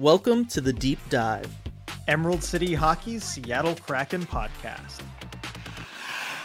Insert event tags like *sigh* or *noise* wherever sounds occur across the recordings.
Welcome to the Deep Dive, Emerald City Hockey's Seattle Kraken podcast.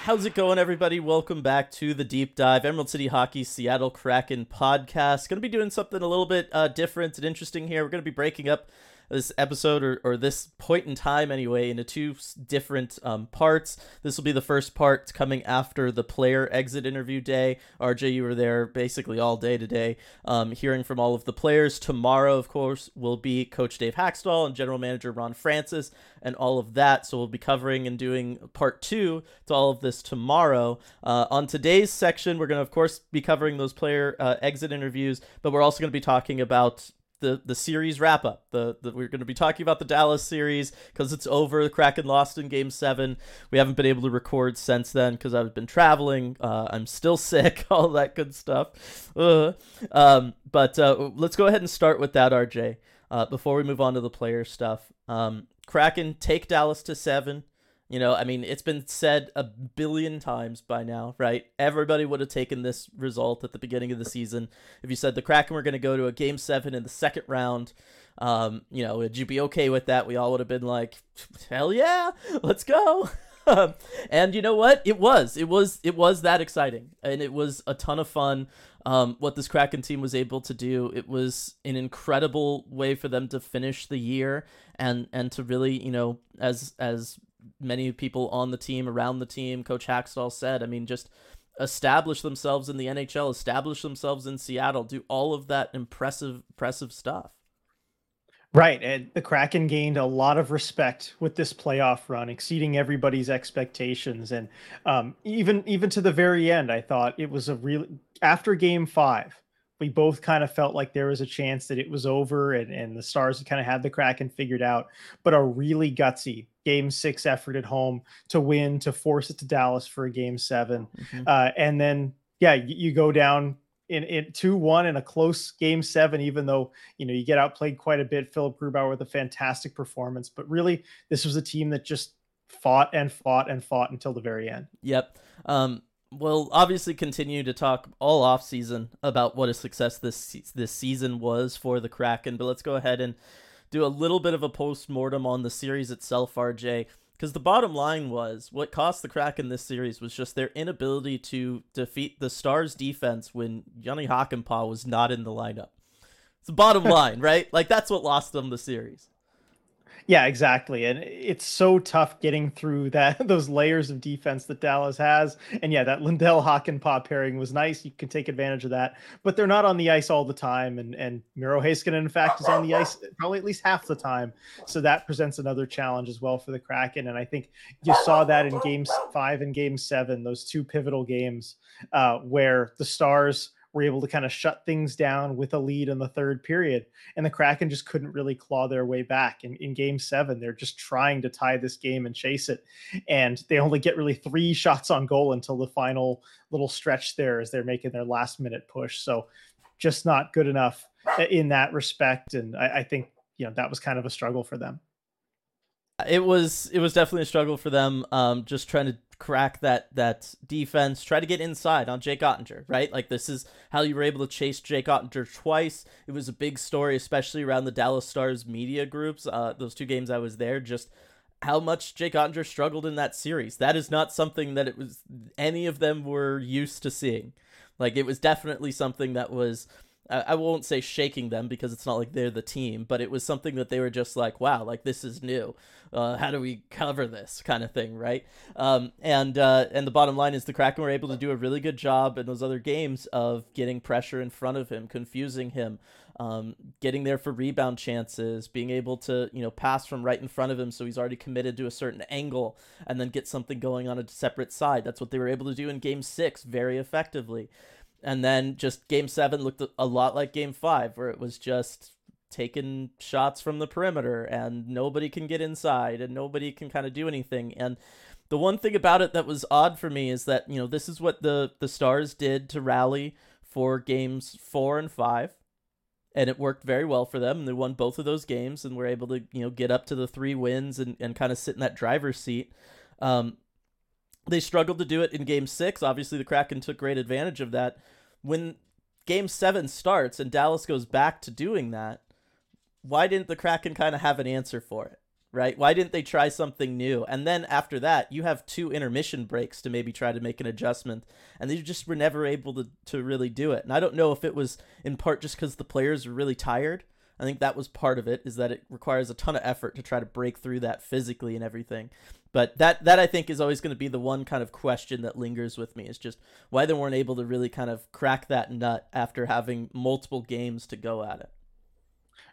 How's it going, everybody? Welcome back to the Deep Dive, Emerald City Hockey's Seattle Kraken podcast. Going to be doing something a little bit uh, different and interesting here. We're going to be breaking up this episode or, or this point in time anyway into two different um, parts. This will be the first part coming after the player exit interview day. RJ, you were there basically all day today, um, hearing from all of the players. Tomorrow, of course, will be Coach Dave Hakstol and General Manager Ron Francis and all of that. So we'll be covering and doing part two to all of this tomorrow. Uh, on today's section, we're going to, of course, be covering those player uh, exit interviews, but we're also going to be talking about the the series wrap up. The, the we're going to be talking about the Dallas series because it's over. The Kraken lost in Game Seven. We haven't been able to record since then because I've been traveling. Uh, I'm still *laughs* sick. All that good stuff. Um, but uh, let's go ahead and start with that, RJ. Uh, before we move on to the player stuff, um, Kraken take Dallas to seven. You know, I mean, it's been said a billion times by now, right? Everybody would have taken this result at the beginning of the season. If you said the Kraken were going to go to a game seven in the second round, um, you know, would you be okay with that? We all would have been like, hell yeah, let's go. *laughs* and you know what? It was. It was. It was that exciting, and it was a ton of fun. Um, what this Kraken team was able to do. It was an incredible way for them to finish the year and and to really, you know, as as many people on the team, around the team, Coach Hakstol said. I mean, just establish themselves in the NHL, establish themselves in Seattle, do all of that impressive, impressive stuff. Right. And the Kraken gained a lot of respect with this playoff run, exceeding everybody's expectations. And um, even even to the very end, I thought it was a real after game five, we both kind of felt like there was a chance that it was over and, and the Stars kind of had the Kraken figured out, but a really gutsy game six effort at home to win, to force it to Dallas for a game 7 mm-hmm. uh, and then, yeah, you, you go down in, in 2-1 in a close game seven, even though, you know, you get outplayed quite a bit. Philip Grubauer with a fantastic performance, but really this was a team that just fought and fought and fought until the very end. Yep. Um, we'll obviously continue to talk all off season about what a success this this season was for the Kraken, but let's go ahead and do a little bit of a post mortem on the series itself, RJ. Because the bottom line was what cost the Kraken this series was just their inability to defeat the Stars defense when Jani Hakanpää was not in the lineup. It's the bottom *laughs* line, right? Like that's what lost them the series. Yeah, exactly. And it's so tough getting through that *laughs* those layers of defense that Dallas has. And yeah, that Lindell Hakanpää pairing was nice. You can take advantage of that. But they're not on the ice all the time. And and Miro Heiskanen, in fact, is on the ice probably at least half the time. So that presents another challenge as well for the Kraken. And I think you saw that in games five and game seven, those two pivotal games uh, where the Stars were able to kind of shut things down with a lead in the third period. And the Kraken just couldn't really claw their way back. In, in game seven, they're just trying to tie this game and chase it. And they only get really three *laughs* shots on goal until the final little stretch there as they're making their last minute push. So just not good enough in that respect. And I, I think, you know, that was kind of a struggle for them. It was it was definitely a struggle for them. Um, just trying to crack that that defense, try to get inside on Jake Oettinger, right? Like this is how you were able to chase Jake Oettinger twice. It was a big story, especially around the Dallas Stars media groups. Uh, those two games I was there, just how much Jake Oettinger struggled in that series. That is not something that it was any of them were used to seeing. Like it was definitely something that was I won't say shaking them because it's not like they're the team, but it was something that they were just like, wow, like this is new. Uh, how do we cover this kind of thing, right? Um, and uh, and the bottom line is the Kraken were able to do a really good job in those other games of getting pressure in front of him, confusing him, um, getting there for rebound chances, being able to you know pass from right in front of him, so he's already committed to a certain angle, and then get something going on a separate side. That's what they were able to do in Game Six very effectively. And then just game seven looked a lot like game five, where it was just taking shots from the perimeter and nobody can get inside and nobody can kind of do anything. And the one thing about it that was odd for me is that, you know, this is what the, the Stars did to rally for games four and five. And it worked very well for them. And they won both of those games and were able to, you know, get up to the three wins and, and kind of sit in that driver's seat. Um, they struggled to do it in game six. Obviously, the Kraken took great advantage of that when game seven starts and Dallas goes back to doing that, why didn't the Kraken kind of have an answer for it? Right? Why didn't they try something new? And then after that, you have two intermission breaks to maybe try to make an adjustment. And they just were never able to, to really do it. And I don't know if it was in part just because the players were really tired. I think that was part of it, is that it requires a ton of effort to try to break through that physically and everything. But that that I think is always going to be the one kind of question that lingers with me is just why they weren't able to really kind of crack that nut after having multiple games to go at it.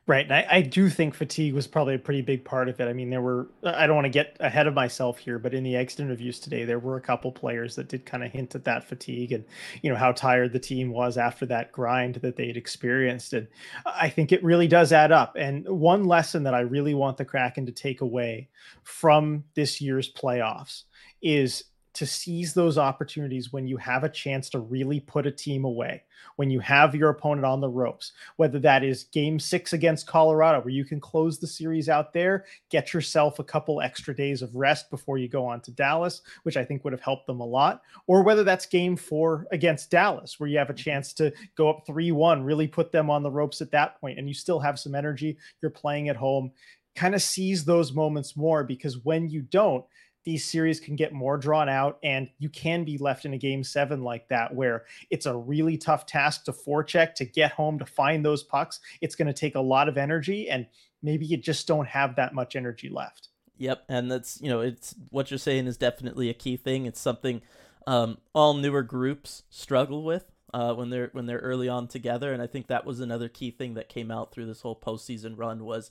Right. And I, I, do think fatigue was probably a pretty big part of it. I mean, there were, I don't want to get ahead of myself here, but in the exit interviews today, there were a couple players that did kind of hint at that fatigue and, you know, how tired the team was after that grind that they'd experienced. And I think it really does add up. And one lesson that I really want the Kraken to take away from this year's playoffs is to seize those opportunities when you have a chance to really put a team away, when you have your opponent on the ropes, whether that is game six against Colorado, where you can close the series out there, get yourself a couple extra days of rest before you go on to Dallas, which I think would have helped them a lot, or whether that's game four against Dallas, where you have a mm-hmm. chance to go up 3 1, really put them on the ropes at that point, and you still have some energy. You're playing at home. Kind of seize those moments more because when you don't, these series can get more drawn out and you can be left in a game seven like that where it's a really tough task to forecheck to get home to find those pucks. It's going to take a lot of energy and maybe you just don't have that much energy left. Yep and that's you know it's what you're saying is definitely a key thing. It's something um, all newer groups struggle with uh, when they're when they're early on together and i think that was another key thing that came out through this whole postseason run was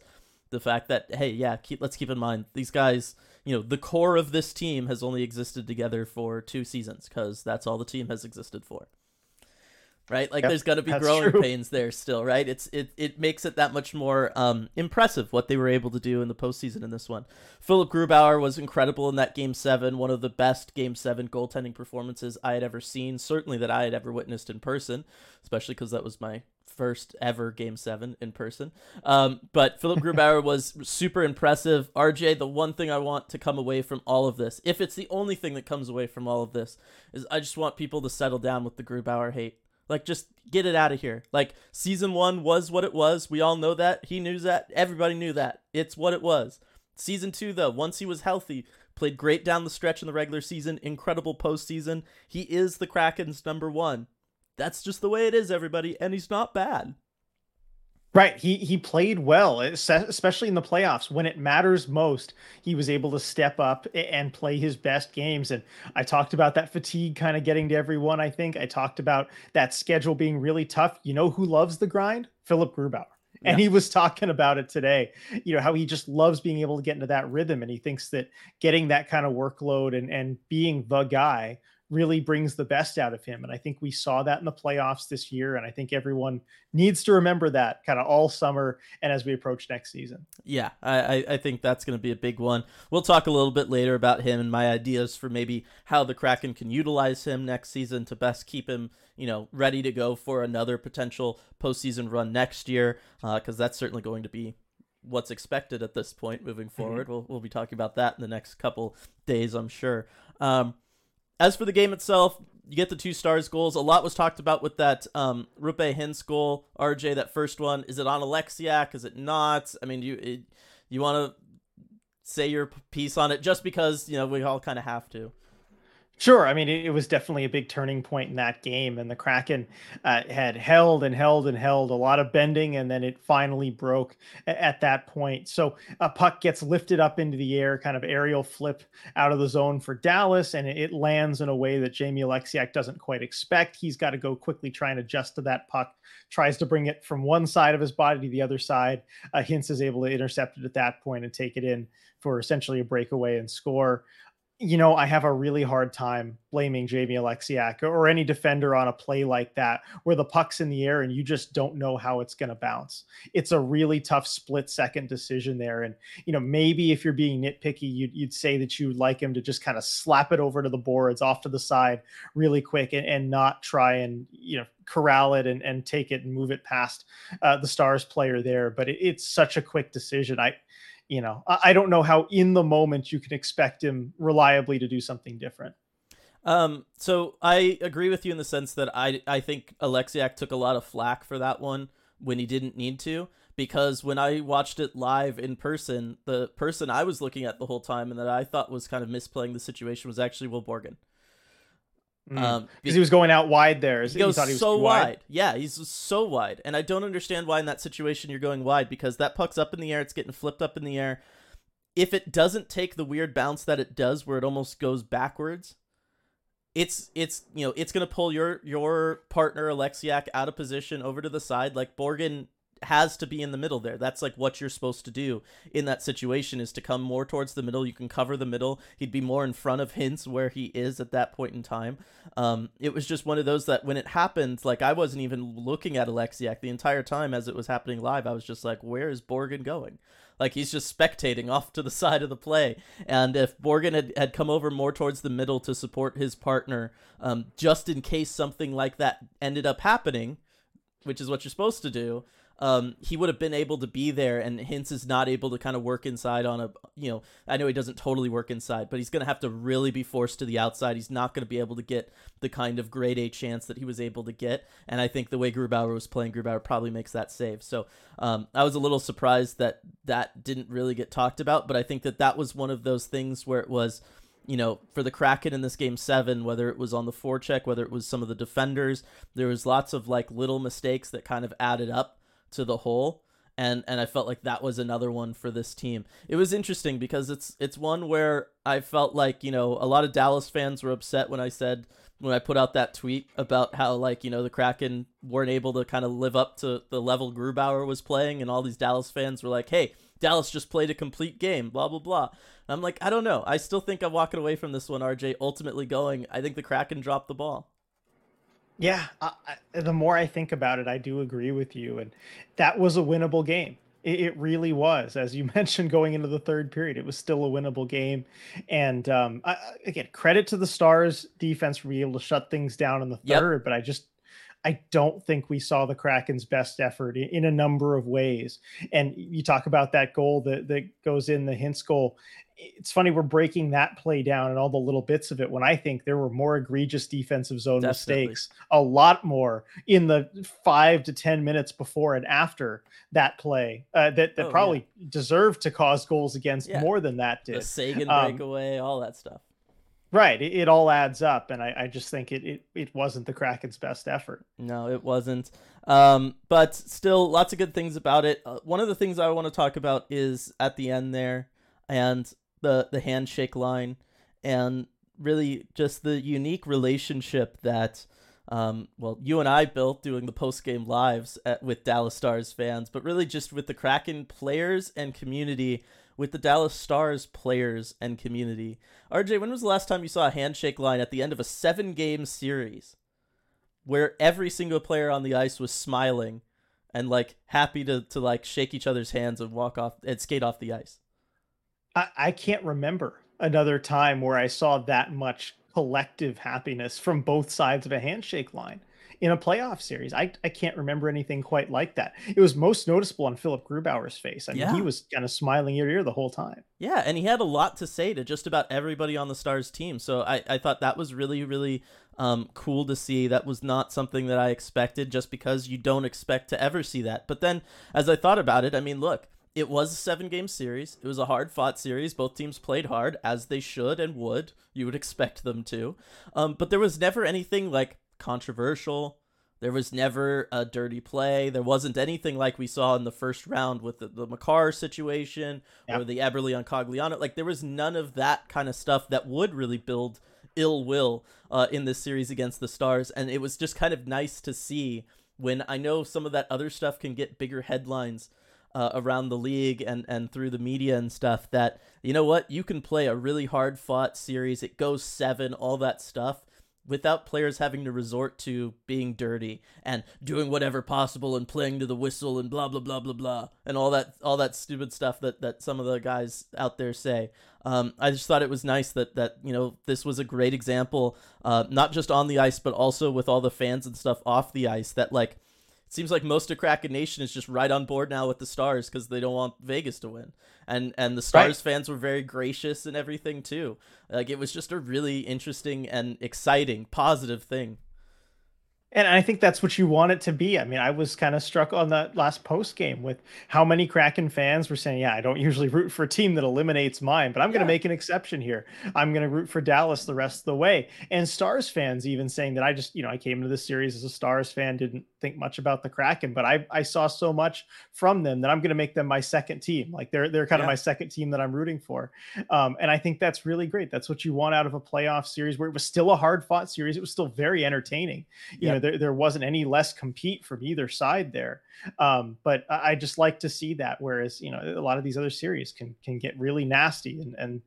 the fact that hey yeah keep, let's keep in mind these guys you know the core of this team has only existed together for two seasons because that's all the team has existed for. Right? Like yep, there's got to be growing true. pains there still right? It's it, it makes it that much more um, impressive what they were able to do in the postseason in this one. Philip grubauer was incredible in that game seven one of the best game seven goaltending performances i had ever seen certainly that i had ever witnessed in person especially because that was my first ever game seven in person. Um, but Philip Grubauer *laughs* was super impressive. RJ, the one thing I want to come away from all of this, if it's the only thing that comes away from all of this, is I just want people to settle down with the Grubauer hate. Like, just get it out of here. Like, season one was what it was. We all know that. He knew that. Everybody knew that. It's what it was. Season two, though, once he was healthy, played great down the stretch in the regular season, incredible postseason. He is the Kraken's number one. That's just the way it is, everybody, and he's not bad. Right. He he played well, especially in the playoffs when it matters most. He was able to step up and play his best games. And I talked about that fatigue kind of getting to everyone. I think I talked about that schedule being really tough. You know who loves the grind? Philip Grubauer. And he was talking about it today, you know, how he just loves being able to get into that rhythm. And he thinks that getting that kind of workload and, and being the guy really brings the best out of him. And I think we saw that in the playoffs this year. And I think everyone needs to remember that kind of all summer and as we approach next season. Yeah, I, I think that's going to be a big one. We'll talk a little bit later about him and my ideas for maybe how the Kraken can utilize him next season to best keep him, you know, ready to go for another potential postseason run next year, because uh, that's certainly going to be what's expected at this point moving mm-hmm. forward. Mm-hmm. We'll, we'll be talking about that in the next couple days, I'm sure. Um, as for the game itself, you get the two stars goals. A lot was talked about with that um, Roope Hintz goal, RJ. That first one, is it on Oleksiak? Is it not? I mean, you it, you want to say your piece on it just because you know we all kind of have to. Sure. I mean, it, was definitely a big turning point in that game, and the Kraken uh, had held and held and held a lot of bending, and then it finally broke at, at that point. So a puck gets lifted up into the air, kind of aerial flip out of the zone for Dallas, and it, lands in a way that Jamie Oleksiak doesn't quite expect. He's got to go quickly try and adjust to that puck, tries to bring it from one side of his body to the other side. Uh, Hintz is able to intercept it at that point and take it in for essentially a breakaway and score you know, I have a really hard time blaming Jamie Oleksiak or any defender on a play like that where the puck's in the air and you just don't know how it's going to bounce. It's a really tough split second decision there. And, you know, maybe if you're being nitpicky, you'd, you'd say that you would like him to just kind of slap it over to the boards off to the side really quick and, and not try and, you know, corral it and, and take it and move it past uh, the Stars player there. But it, it's such a quick decision. I, you know, I don't know how in the moment you can expect him reliably to do something different. Um, so I agree with you in the sense that I I think Oleksiak took a lot of flack for that one when he didn't need to. because when I watched it live in person, the person I was looking at the whole time and that I thought was kind of misplaying the situation was actually Will Borgen. Mm. Um, because he was going out wide there. He goes he so wide. Yeah, he's so wide, and I don't understand why in that situation you're going wide because that puck's up in the air, it's getting flipped up in the air. If it doesn't take the weird bounce that it does, where it almost goes backwards, it's it's you know it's gonna pull your your partner Oleksiak out of position over to the side. Like Borgen has to be in the middle there. That's like what you're supposed to do in that situation is to come more towards the middle. You can cover the middle. He'd be more in front of Hintz where he is at that point in time. Um, it was just one of those that when it happened, like I wasn't even looking at Oleksiak the entire time as it was happening live. I was just like, where is Borgen going? Like he's just spectating off to the *laughs* side of the play. And if Borgen had, had come over more towards the middle to support his partner, um, just in case something like that ended up happening, which is what you're supposed to do, um, he would have been able to be there, and Hintz is not able to kind of work inside on a, you know, I know he doesn't totally work inside, but he's going to have to really be forced to the outside. He's not going to be able to get the kind of grade A chance that he was able to get, and I think the way Grubauer was playing, Grubauer probably makes that save. So um, I was a little surprised that that didn't really get talked about, but I think that that was one of those things where it was you know, for the Kraken in this game seven, whether it was on the forecheck, whether it was some of the defenders, there was lots of like little mistakes that kind of added up to the whole and and I felt like that was another one for this team. It was interesting because it's it's one where I felt like, you know, a lot of Dallas fans were upset when I said when I put out that tweet about how like, you know, the Kraken weren't able to kind of live up to the level Grubauer was playing and all these Dallas fans were like, "Hey, Dallas just played a complete game, blah blah blah." I'm like, I don't know. I still think I'm walking away from this one, RJ, ultimately going, I think the Kraken dropped the ball. Yeah, I, I, the more I think about it, I do agree with you, and that was a winnable game. It, it, really was, as you *laughs* mentioned, going into the third period, it was still a winnable game. And um, I, again, credit to the Stars defense for being able to shut things down in the third, yep. but I just I don't think we saw the Kraken's best effort in, a number of ways. And you talk about that goal that, that goes in the Hintz goal it's funny we're breaking that play down and all the little bits of it when I think there were more egregious defensive zone Definitely. mistakes, a lot more in the five to ten minutes before and after that play uh, that that oh, probably yeah. deserved to cause goals against yeah. more than that did. The Seguin um, breakaway, all that stuff. Right, it, it all adds up, and I, I just think it, it it wasn't the Kraken's best effort. No, it wasn't. Um, but still, lots of good things about it. Uh, one of the things I want to talk about is at the end there, and the the handshake line and really just the unique relationship that um, well, you and I built doing the post game lives at, with Dallas Stars fans, but really just with the Kraken players and community, with the Dallas Stars players and community. RJ, when was the last time you saw a handshake line at the end of a seven game series where every single player on the ice was smiling and like happy to, to like shake each other's hands and walk off and skate off the ice? I, I can't remember another time where I saw that much collective happiness from both sides of a handshake line in a playoff series. I, I can't remember anything quite like that. It was most noticeable on Philip Grubauer's face. I mean, yeah. he was kind of smiling ear to ear the whole time. Yeah, and he had a lot to say to just about everybody on the Stars team. So I, I thought that was really, really um, cool to see. That was not something that I expected just because you don't expect to ever see that. But then as I thought about it, I mean, look, it was a seven game series. It was a hard fought series. Both teams played hard, as they should and would. You would expect them to. Um, but there was never anything like controversial. There was never a dirty play. There wasn't anything like we saw in the first round with the, the Makar situation yep. or the Eberle on Cogliano. Like there was none of that kind of stuff that would really build ill will uh, in this series against the Stars. And it was just kind of nice to see when I know some of that other stuff can get bigger headlines uh, around the league and, and through the media and stuff that, you know what, you can play a really hard fought series. It goes seven, all that stuff without players having to resort to being dirty and doing whatever possible and playing to the whistle and blah blah blah blah blah and all that all that stupid stuff that that some of the guys out there say. Um, I just thought it was nice that that you know this was a great example, uh, not just on the ice but also with all the fans and stuff off the ice. That like seems like most of Kraken Nation is just right on board now with the Stars because they don't want Vegas to win, and and the Stars right. fans were very gracious and everything too. Like it was just a really interesting and exciting, positive thing. And I think that's what you want it to be. I mean, I was kind of struck on that last post game with how many Kraken fans were saying, "Yeah, I don't *laughs* usually root for a team that eliminates mine, but I'm going to make an exception here. I'm going to root for Dallas the rest of the way." And Stars fans even saying that I just, you know, I came into this series as a Stars fan, didn't think much about the Kraken, but I I saw so much from them that I'm going to make them my second team. Like they're they're kind yeah. of my second team that I'm rooting for. Um, and I think that's really great. That's what you want out of a playoff series where it was still a hard fought series. It was still very entertaining. You know, there, there wasn't any less compete from either side there. Um, but I, I just like to see that. Whereas, you know, a lot of these other series can can get really nasty and and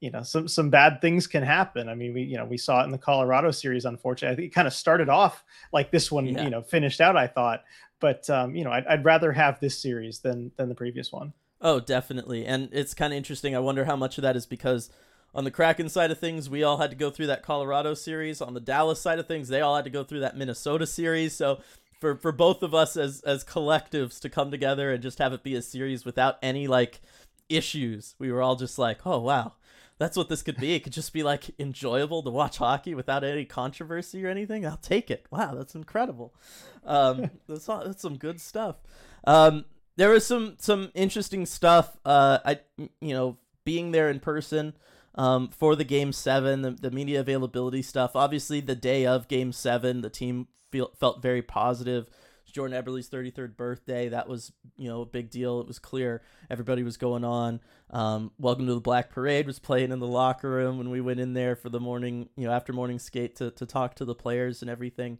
you know some some bad things can happen. I mean, we you know we saw it in the Colorado series. Unfortunately, I think it kind of started off like this one. Yeah. You know, finished out. I thought, but um, you know, I'd, I'd rather have this series than than the previous one. Oh, definitely, and it's kind of interesting. I wonder how much of that is because on the Kraken side of things, we all had to go through that Colorado series. On the Dallas side of things, they all had to go through that Minnesota series. So for for both of us as as collectives to come together and just have it be a series without any like issues, we were all just like, "Oh, wow. That's what this could be. It could just be like enjoyable to watch hockey without any controversy or anything. I'll take it. Wow, that's incredible. Um, *laughs* that's, that's some good stuff. Um, there was some some interesting stuff. Uh, I you know being there in person um, for the game seven, the, the media availability stuff. Obviously, the day of game seven, the team feel, felt very positive. Jordan Eberle's 33rd birthday. That was, you know, a big deal. It was clear everybody was going on. Um, Welcome to the Black Parade was playing in the locker room when we went in there for the morning, you know, after morning skate to, to talk to the players and everything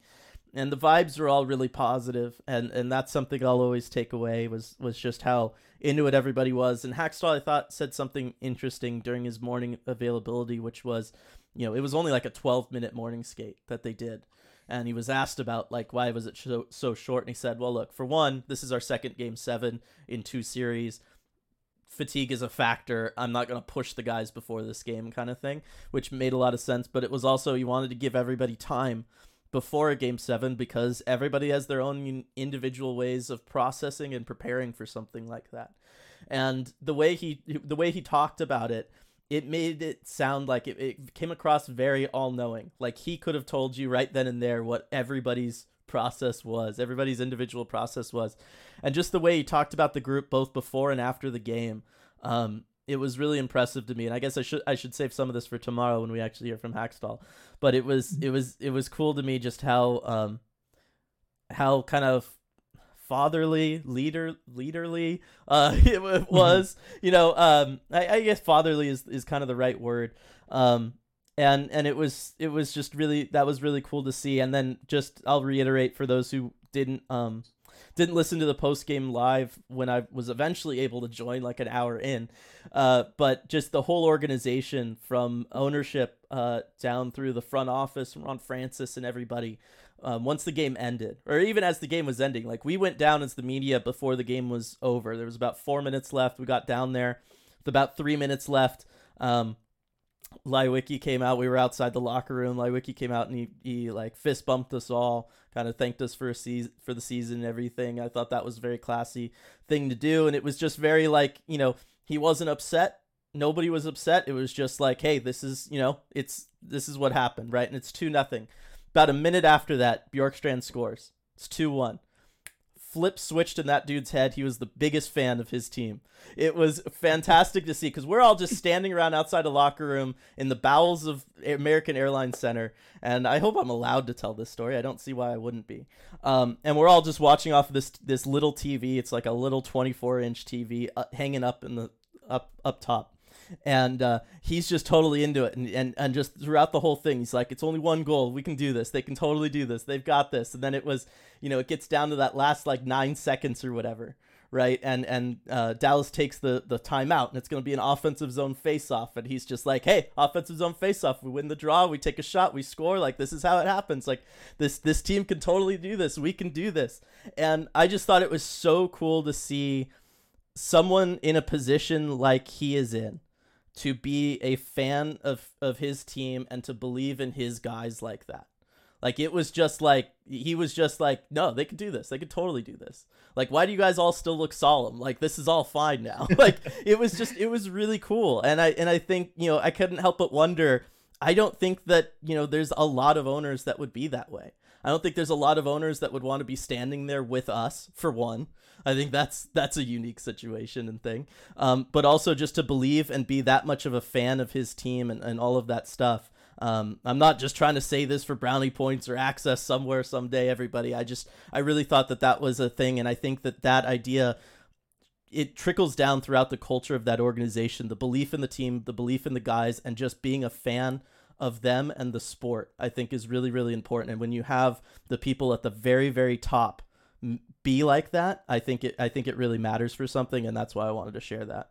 and the vibes were all really positive and and that's something I'll always take away was was just how into it everybody was and Hakstol I thought said something interesting during his morning availability which was you know it was only like a 12 minute morning skate that they did and he was asked about like why was it so, so short and he said well look for one this is our second game 7 in two series fatigue is a factor. I'm not going to push the guys before this game kind of thing, which made a lot of sense. But it was also, you wanted to give everybody time before game seven because everybody has their own individual ways of processing and preparing for something like that. And the way he the way he talked about it, it made it sound like it, it came across very all knowing. Like he could have told you right then and there what everybody's process was, everybody's individual process was. And just the way he talked about the group both before and after the game, um, it was really impressive to me and i guess i should i should save some of this for tomorrow when we actually hear from Hakstol but it was it was it was cool to me just how um how kind of fatherly leader leaderly uh *laughs* it was you know um I, I guess fatherly is is kind of the right word um and and it was it was just really that was really cool to see and then just i'll reiterate for those who didn't um didn't listen to the post game live when I was eventually able to join like an hour in. Uh, but just the whole organization from ownership uh, down through the front office, Ron Francis and everybody. Um, once the game ended, or even as the game was ending, like we went down as the media before the game was over. There was about four minutes left. We got down there with about three minutes left. Um, Leiweke came out. We were outside the locker room. Leiweke came out and he, he like fist bumped us all, kind of thanked us for a season for the season and everything. I thought that was a very classy thing to do, and it was just very like you know he wasn't upset. Nobody was upset. It was just like, hey, this is you know it's this is what happened, right? And it's two nothing. About a minute after that, Bjorkstrand scores. It's two one flip switched in that dude's head. He was the biggest fan of his team. It was fantastic to see because we're all just standing around outside a locker room in the bowels of American Airlines Center. And I hope I'm allowed to tell this story. I don't see why I wouldn't be. Um, and we're all just watching off this this little TV. It's like a little 24 inch TV uh, hanging up in the up up top and uh, he's just totally into it. And, and and just throughout the whole thing he's like it's only one goal. We can do this. They can totally do this. They've got this. And then it was you know it gets down to that last like nine seconds or whatever right? And and uh, dallas takes the the timeout and it's going to be an offensive zone face off and he's just like hey offensive zone face off we win the draw. We take a shot. We score. Like this is how it happens. Like this this team can totally do this. We can do this. And i just thought it was so cool to see someone in a position like he is in to be a fan of of his team and to believe in his guys like that. Like it was just like he was just like, no, they could do this. They could totally do this. Like, why do you guys all still look solemn? Like this is all fine now. *laughs* like it was just it was really cool. And I and I think, you know, I couldn't help but wonder, I don't think that, you know, there's a lot of owners that would be that way. I don't think there's a lot of owners that would want to be standing there with us for one. I think that's that's a unique situation and thing. Um, but also just to believe and be that much of a fan of his team and, and all of that stuff. Um, I'm not just trying to say this for brownie points or access somewhere someday, everybody. I just, I really thought that that was a thing. And I think that that idea, it trickles down throughout the culture of that organization, the belief in the team, the belief in the guys, and just being a fan of them and the sport, I think is really, really important. And when you have the people at the very, very top be like that, I think it, I think it really matters for something. And that's why I wanted to share that.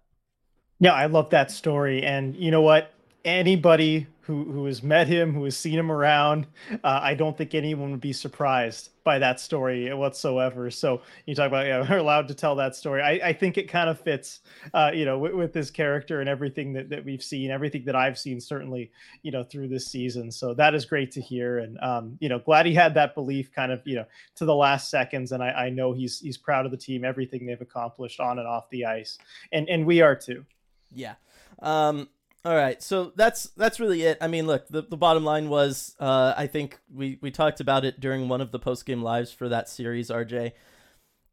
Yeah, I love that story. And you know what? anybody who who has met him, who has seen him around, uh, I don't think anyone would be surprised by that story whatsoever. So you talk about yeah, *laughs* we're allowed to tell that story. I, I think it kind of fits, uh, you know, with, with his character and everything that, that we've seen, everything that I've seen, certainly, you know, through this season. So that is great to hear, and um, you know, glad he had that belief, kind of, you know, to the last seconds. And I, I know he's he's proud of the team, everything they've accomplished on and off the ice, and and we are too. Yeah. Um, all right, so that's that's really it. I mean, look, the, the bottom line was, uh, I think we we talked about it during one of the post game lives for that series. RJ,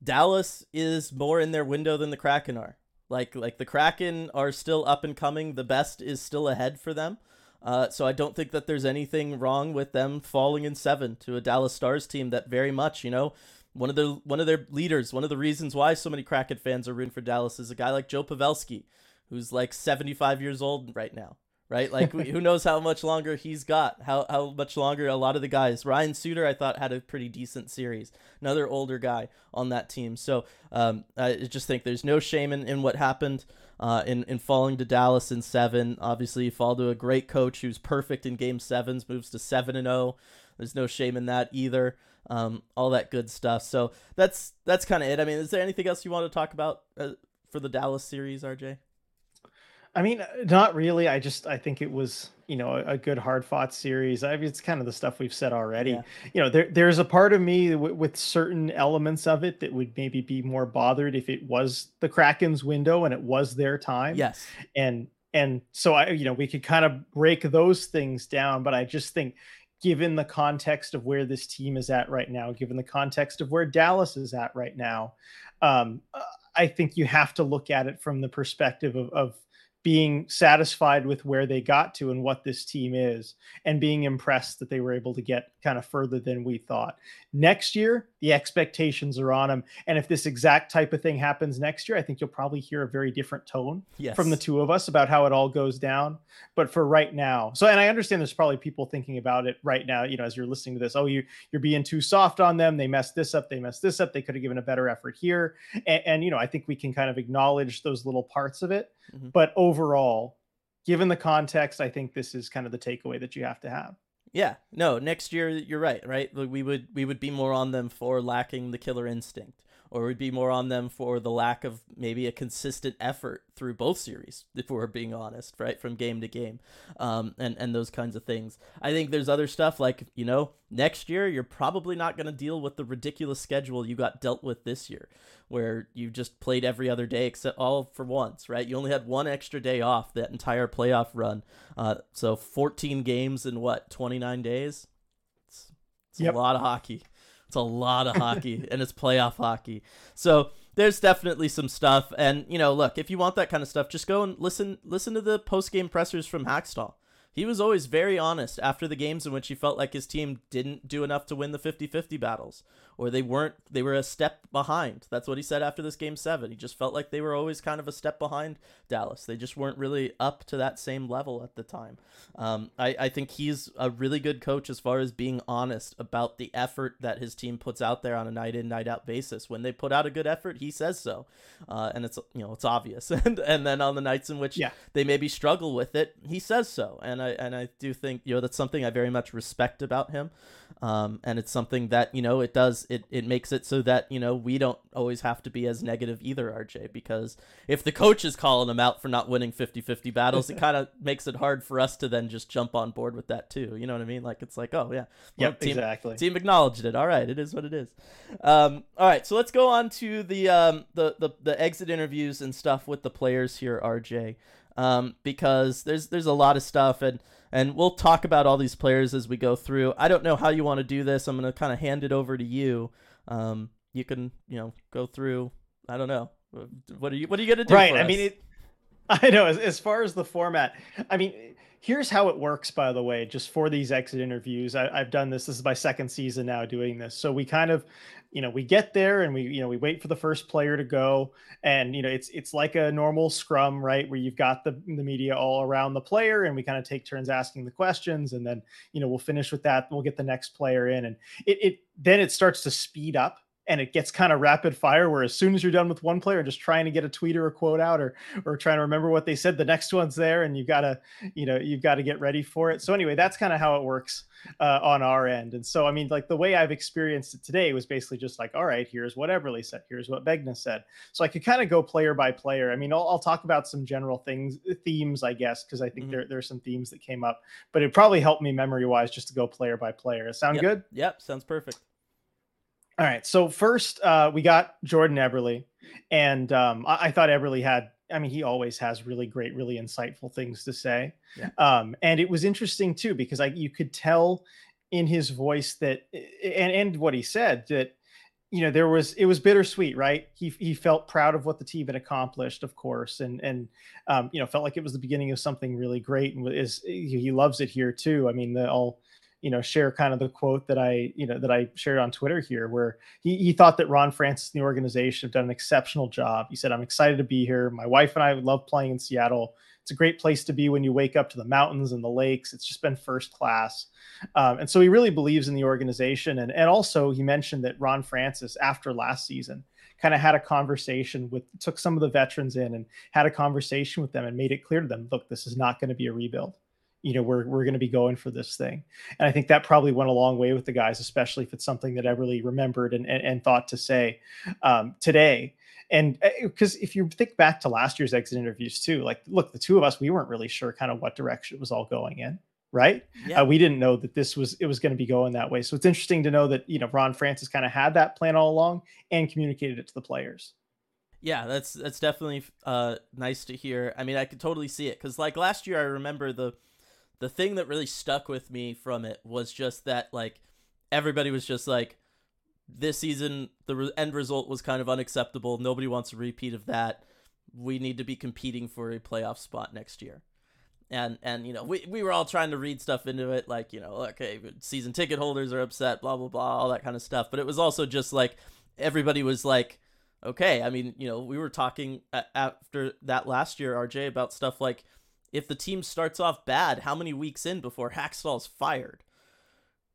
Dallas is more in their window than the Kraken are. Like like the Kraken are still up and coming. The best is still ahead for them. Uh, so I don't think that there's anything wrong with them falling in seven to a Dallas Stars team that very much, you know, one of their one of their leaders, one of the reasons why so many Kraken fans are rooting for Dallas is a guy like Joe Pavelski who's like 75 years old right now, right? Like who *laughs* knows how much longer he's got? How how much longer a lot of the guys. Ryan Suter I thought had a pretty decent series. Another older guy on that team. So um, I just think there's no shame in, in what happened. Uh, in, in falling to Dallas in seven, obviously you fall to a great coach who's perfect in game sevens, moves to seven and zero. Oh. There's no shame in that either. Um, all that good stuff. So that's that's kind of it. I mean, is there anything else you want to talk about uh, for the Dallas series, RJ? I mean, uh, not really. I just I think it was you know a, a good hard fought series. I mean, it's kind of the stuff we've said already. Yeah. You know, there there's a part of me w- with certain elements of it that would maybe be more bothered if it was the Kraken's window and it was their time. Yes, and and so I you know we could kind of break those things down, but I just think given the context of where this team is at right now, given the context of where Dallas is at right now, um, I think you have to look at it from the perspective of, of being satisfied with where they got to and what this team is and being impressed that they were able to get kind of further than we thought. Next year, the expectations are on them and if this exact type of thing happens next year, I think you'll probably hear a very different tone yes. from the two of us about how it all goes down. But for right now, so and I understand there's probably people thinking about it right now, you know, as you're listening to this, oh you you're being too soft on them, they messed this up, they messed this up, they could have given a better effort here. And, and you know, I think we can kind of acknowledge those little parts of it Mm-hmm. But overall, given the context, I think this is kind of the takeaway that you have to have. Yeah, no, next year you're right, right? We would we would be more on them for lacking the killer instinct or we'd be more on them for the lack of maybe a consistent effort through both series, if we're being honest, right, from game to game, um, and and those kinds of things. I think there's other stuff like you know next year you're probably not going to deal with the ridiculous schedule you got dealt with this year, where you just played every other day except all for once, right? You only had one extra day off that entire playoff run, uh, so 14 games in what 29 days. It's, it's yep. a lot of hockey. It's a lot of hockey, *laughs* and it's playoff hockey. So there's definitely some stuff. And you know, look, if you want that kind of stuff, just go and listen listen to the post game pressers from Hakstol he was always very honest after the games in which he felt like his team didn't do enough to win the 50-50 battles or they weren't they were a step behind. That's what he said after this game 7 he just felt like they were always kind of a step behind dallas. They just weren't really up to that same level at the time. Um, I, I think he's a really good coach as far as being honest about the effort that his team puts out there on a night in night out basis. When they put out a good effort he says so. Uh, and it's you know it's obvious. *laughs* And and then on the nights in which yeah. they maybe struggle with it he says so. And and I and I do think you know that's something I very much respect about him, um, and it's something that you know it does it it makes it so that you know we don't always have to be as negative either, RJ, because if the coach is calling him out for not winning 50-50 battles, it *laughs* kind of makes it hard for us to then just jump on board with that too. You know what I mean? Like it's like oh yeah, yeah, team, exactly. Team acknowledged it. All right, it is what it is. Um, all right, so let's go on to the um the the the exit interviews and stuff with the players here, RJ. Um, because there's there's a lot of stuff and and we'll talk about all these players as we go through. I don't know how you want to do this. I'm gonna kind of hand it over to you. Um, you can you know go through. I don't know. What are you What are you gonna do? Right. I mean, it, *laughs* I know. As, as far as the format, I mean, here's how it works. By the way, just for these exit interviews, I, I've done this. This is my second season now doing this. So we kind of you know we get there and we you know we wait for the first player to go. And you know it's it's like a normal scrum right? Where you've got the the media all around the player and we kind of take turns asking the questions. And then you know we'll finish with that. We'll get the next player in. And it, it then it starts to speed up and it gets kind of rapid fire where as soon as you're done with one player just trying to get a tweet or a quote out or or trying to remember what they said the next one's there and you've got to you know you've got to get ready for it. So anyway that's kind of how it works uh, on our end. And so i mean like the way i've experienced it today was basically just like all right here's what Eberle said. Here's what begna said. So i could kind of go player by player. I mean i'll, I'll talk about some general things themes i guess because i think mm-hmm. there, are some themes that came up but it probably helped me memory wise just to go player by player. Sound yep. good? Yep. Sounds perfect all right. So first, uh, we got Jordan Eberle, and um, I-, I, thought Eberle had. I mean, he always has really great, really insightful things to say. Yeah. Um, and it was interesting too because like you could tell in his voice that, and and what he said that you know there was it was bittersweet right he he felt proud of what the team had accomplished of course and and um, you know felt like it was the beginning of something really great and is he loves it here too i mean the all you know share kind of the quote that I you know that I shared on Twitter here, where he he thought that Ron Francis and the organization have done an exceptional job. He said, "I'm excited to be here. My wife and I love playing in Seattle. It's a great place to be when you wake up to the mountains and the lakes. It's just been first class." Um, and so he really believes in the organization, and and also he mentioned that Ron Francis after last season kind of had a conversation with took some of the veterans in and had a conversation with them and made it clear to them look this is not going to be a rebuild you know we're we're going to be going for this thing. And i think that probably went a long way with the guys especially if it's something that Eberle remembered and and, and thought to say um, today. And because eh, if you think back to last year's exit interviews too like look the two of us we weren't really sure kind of what direction it was all going in right? Yeah. uh, we didn't know that this was it was going to be going that way. So it's interesting to know that you know ron francis kind of had that plan all along and communicated it to the players. Yeah, that's that's definitely uh, nice to hear. I mean, I could totally see it because like last year, I remember the the thing that really stuck with me from it was just that like everybody was just like this season the re- end result was kind of unacceptable. Nobody wants a repeat of that. We need to be competing for a playoff spot next year. And and you know we, we were all trying to read stuff into it like you know okay season ticket holders are upset blah blah blah all that kind of stuff. But it was also just like everybody was like okay i mean you know we were talking after that last year rj about stuff like if the team starts off bad, how many weeks in before Hakstol's fired?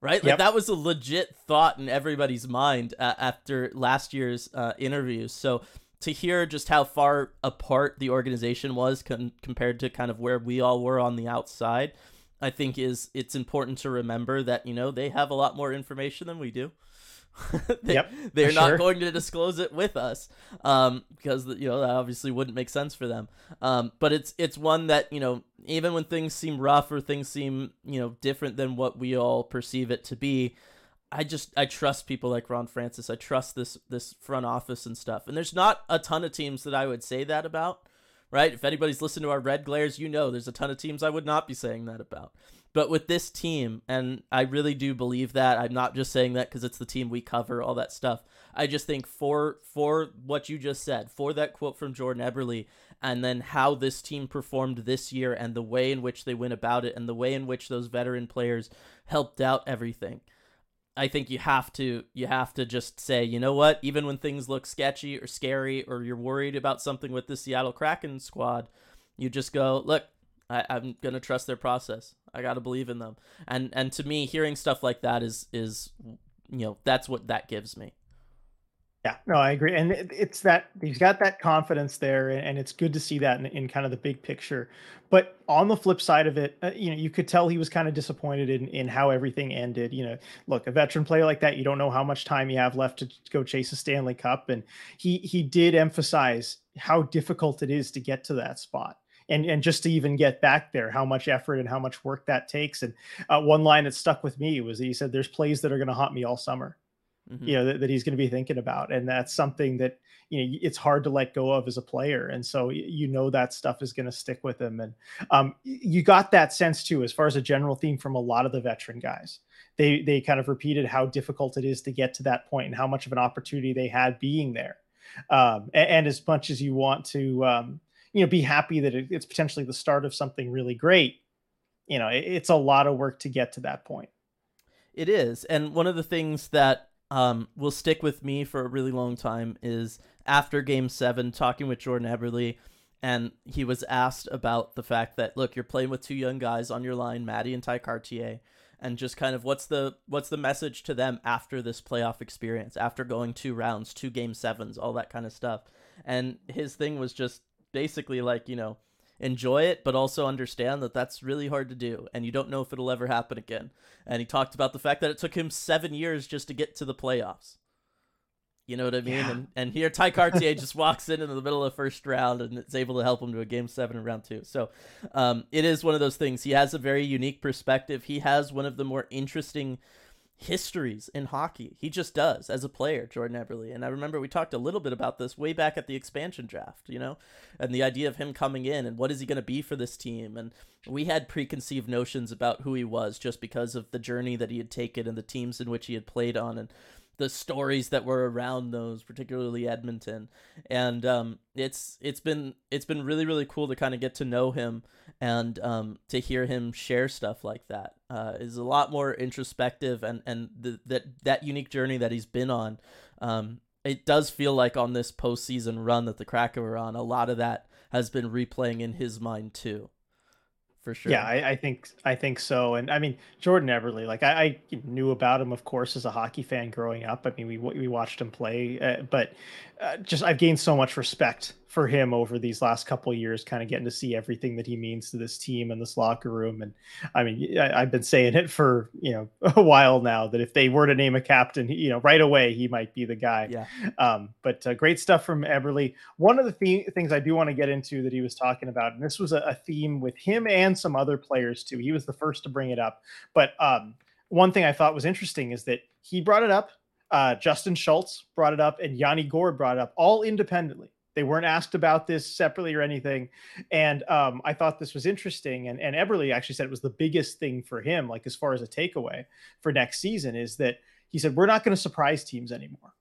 Right? Like yep. that was a legit thought in everybody's mind uh, after last year's uh, interviews. So to hear just how far apart the organization was con- compared to kind of where we all were on the outside, I think is it's important to remember that you know they have a lot more information than we do. *laughs* they, yep, they're not going to disclose it with us um, because you know that obviously wouldn't make sense for them. Um, but it's it's one that you know even when things seem rough or things seem you know different than what we all perceive it to be, I just I trust people like Ron Francis. I trust this this front office and stuff. And there's not a ton of teams that I would say that about. Right? If anybody's listened to our Red Glares, you know there's a ton of teams I would not be saying that about. But with this team, and I really do believe that, I'm not just saying that because it's the team we cover, all that stuff. I just think for for what you just said, for that quote from Jordan Eberle, and then how this team performed this year, and the way in which they went about it, and the way in which those veteran players helped out everything. I think you have to you have to just say, you know what, even when things look sketchy or scary or you're worried about something with the Seattle Kraken squad, you just go, look, I, I'm gonna trust their process. I gotta believe in them. And and to me, hearing stuff like that is is you know that's what that gives me. Yeah, no, I agree, and it's that he's got that confidence there, and it's good to see that in, in kind of the big picture. But on the flip side of it, uh, you know, you could tell he was kind of disappointed in in how everything ended. You know, look, a veteran player like that, you don't know how much time you have left to go chase a Stanley Cup, and he he did emphasize how difficult it is to get to that spot and and just to even get back there, how much effort and how much work that takes. And uh, one line that stuck with me was that he said, "There's plays that are going to haunt me all summer." mm-hmm. you know, that, that he's going to be thinking about. And that's something that, you know, it's hard to let go of as a player. And so, you know, that stuff is going to stick with him. And um, you got that sense too, as far as a general theme from a lot of the veteran guys. They, they kind of repeated how difficult it is to get to that point and how much of an opportunity they had being there. Um, and, and, as much as you want to, um, you know, be happy that it, it's potentially the start of something really great, you know, it, it's a lot of work to get to that point. It is. And one of the things that um, will stick with me for a really long time is after game seven, talking with Jordan Eberle, and he was asked about the fact that, look, you're playing with two young guys on your line, Matty and Tye Kartye, and just kind of what's the what's the message to them after this playoff experience, after going two rounds, two game sevens, all that kind of stuff. And his thing was just basically like, you know, enjoy it, but also understand that that's really hard to do, and you don't know if it'll ever happen again. And he talked about the fact that it took him seven years just to get to the playoffs. You know what I mean? Yeah. And and here Tye Kartye just *laughs* walks in in the middle of the first round and it's able to help him to a game seven in round two. So um, it is one of those things. He has a very unique perspective. He has one of the more interesting histories in hockey. He just does as a player, Jordan Eberle. And I remember we talked a little bit about this way back at the expansion draft, you know, and the idea of him coming in and what is he going to be for this team. And we had preconceived notions about who he was just because of the journey that he had taken and the teams in which he had played on. And the stories that were around those, particularly Edmonton, and um, it's it's been it's been really really cool to kind of get to know him and um, to hear him share stuff like that uh, is a lot more introspective and and the, that that unique journey that he's been on. Um, it does feel like on this postseason run that the Kraken were on, a lot of that has been replaying in his mind too for sure. Yeah, I, I, think I think so. And I mean Jordan Eberle. like I, I, knew about him, of course, as a hockey fan growing up. I mean, we we watched him play, uh, but uh, just I've gained so much respect for him over these last couple years, kind of getting to see everything that he means to this team and this locker room. And I mean, I, have been saying it for you know *laughs* a while now that if they were to name a captain, you know, right away he might be the guy. Yeah. Um, but uh, great stuff from Eberle. One of the th- things I do want to get into that he was talking about, and this was a, a, theme with him and some other players too. He was the first to bring it up, but um, one thing I thought was interesting is that he brought it up. Uh, Justin Schultz brought it up, and Yanni Gourde brought it up all independently they weren't asked about this separately or anything. And um, I thought this was interesting. And, and Eberle actually said it was the biggest thing for him, like as far as a takeaway for next season, is that he said, We're not going to surprise teams anymore.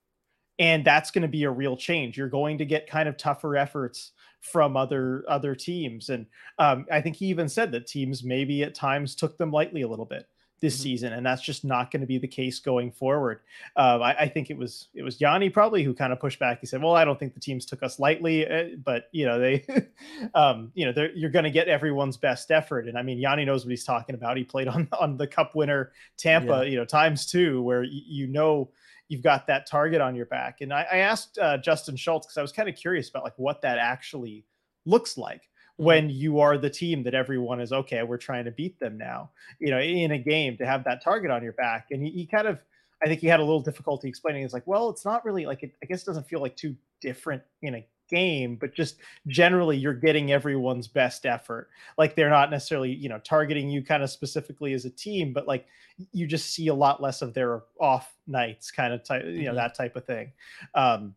And that's going to be a real change. You're going to get kind of tougher efforts from other other teams. And um, I think he even said that teams maybe at times took them lightly a little bit this mm-hmm. season, and that's just not going to be the case going forward. Um, I, I, think it was it was Yanni probably who kind of pushed back. He said, "Well, I don't think the teams took us lightly, uh, but you know they, *laughs* um, you know, you're going to get everyone's best effort." And I mean, Yanni knows what he's talking about. He played on *laughs* on the Cup winner Tampa, yeah. you know, times two, where y- you know you've got that target on your back. And I, I asked uh, Justin Schultz because I was kind of curious about like what that actually looks like. When you are the team that everyone is okay we're trying to beat them now you know in a game to have that target on your back. And he, he kind of i think he had a little difficulty explaining. It's like well it's not really like it i guess it doesn't feel like too different in a game but just generally you're getting everyone's best effort. Like they're not necessarily you know targeting you kind of specifically as a team but like you just see a lot less of their off nights kind of type you know mm-hmm. that type of thing. Um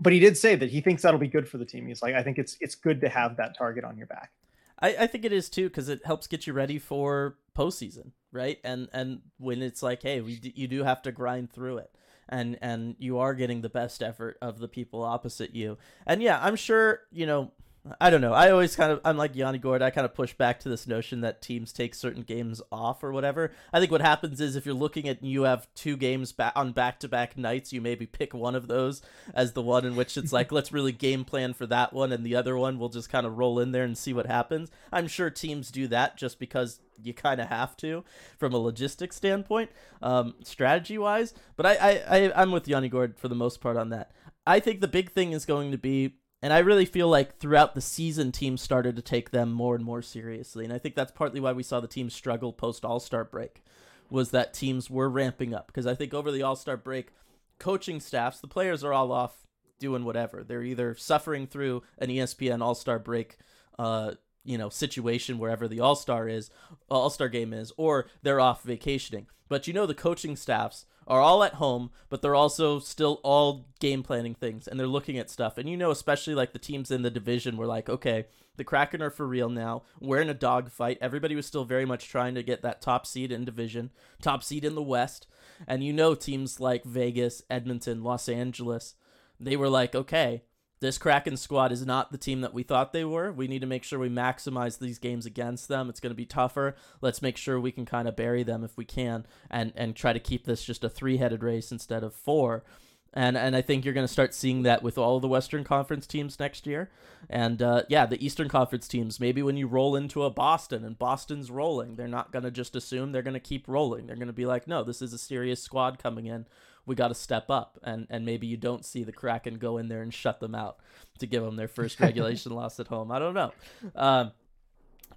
but he did say that he thinks that'll be good for the team. He's like, I think it's it's good to have that target on your back. I, I think it is too because it helps get you ready for postseason, right? And and when it's like, hey, we you do have to grind through it, and and you are getting the best effort of the people opposite you. And yeah, I'm sure you know I don't know. I always kind of I'm like Yanni Gourde. I kind of push back to this notion that teams take certain games off or whatever. I think what happens is if you're looking at you have two games on back to back nights, you maybe pick one of those as the one in which it's like *laughs* let's really game plan for that one, and the other one we'll just kind of roll in there and see what happens. I'm sure teams do that just because you kind of have to from a logistics standpoint, um, strategy wise. But I, I, I I'm with Yanni Gourde for the most part on that. I think the big thing is going to be and I really feel like throughout the season, teams started to take them more and more seriously. And I think that's partly why we saw the teams struggle post All Star break, was that teams were ramping up. Because I think over the All Star break, coaching staffs, the players are all off doing whatever. They're either suffering through an ESPN All Star break, uh, you know, situation wherever the All Star is, All Star game is, or they're off vacationing. But you know, the coaching staffs are all at home, but they're also still all game planning things and they're looking at stuff. And you know, especially like the teams in the division were like, okay, the Kraken are for real now. We're in a dogfight. Everybody was still very much trying to get that top seed in division, top seed in the West. And you know, teams like Vegas, Edmonton, Los Angeles, they were like, okay, this Kraken squad is not the team that we thought they were. We need to make sure we maximize these games against them. It's going to be tougher. Let's make sure we can kind of bury them if we can and and try to keep this just a three-headed race instead of four. And and I think you're going to start seeing that with all the Western Conference teams next year. And uh, yeah, the Eastern Conference teams, maybe when you roll into a Boston and Boston's rolling, they're not going to just assume they're going to keep rolling. They're going to be like, no, this is a serious squad coming in we got to step up and and maybe you don't see the kraken go in there and shut them out to give them their first *laughs* regulation loss at home. I don't know. Um,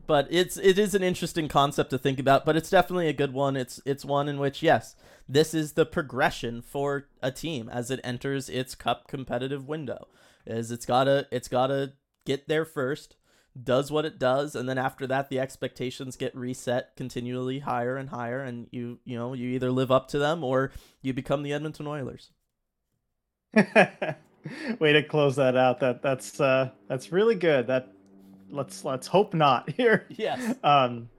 but it's it is an interesting concept to think about but it's definitely a good one. It's it's one in which yes this is the progression for a team as it enters its cup competitive window. Is it's gotta it's gotta get there first does what it does and then after that the expectations get reset continually higher and higher and you you know you either live up to them or you become the Edmonton Oilers. *laughs* Way to close that out. That that's uh that's really good. That let's let's hope not *laughs* here. Yes. Um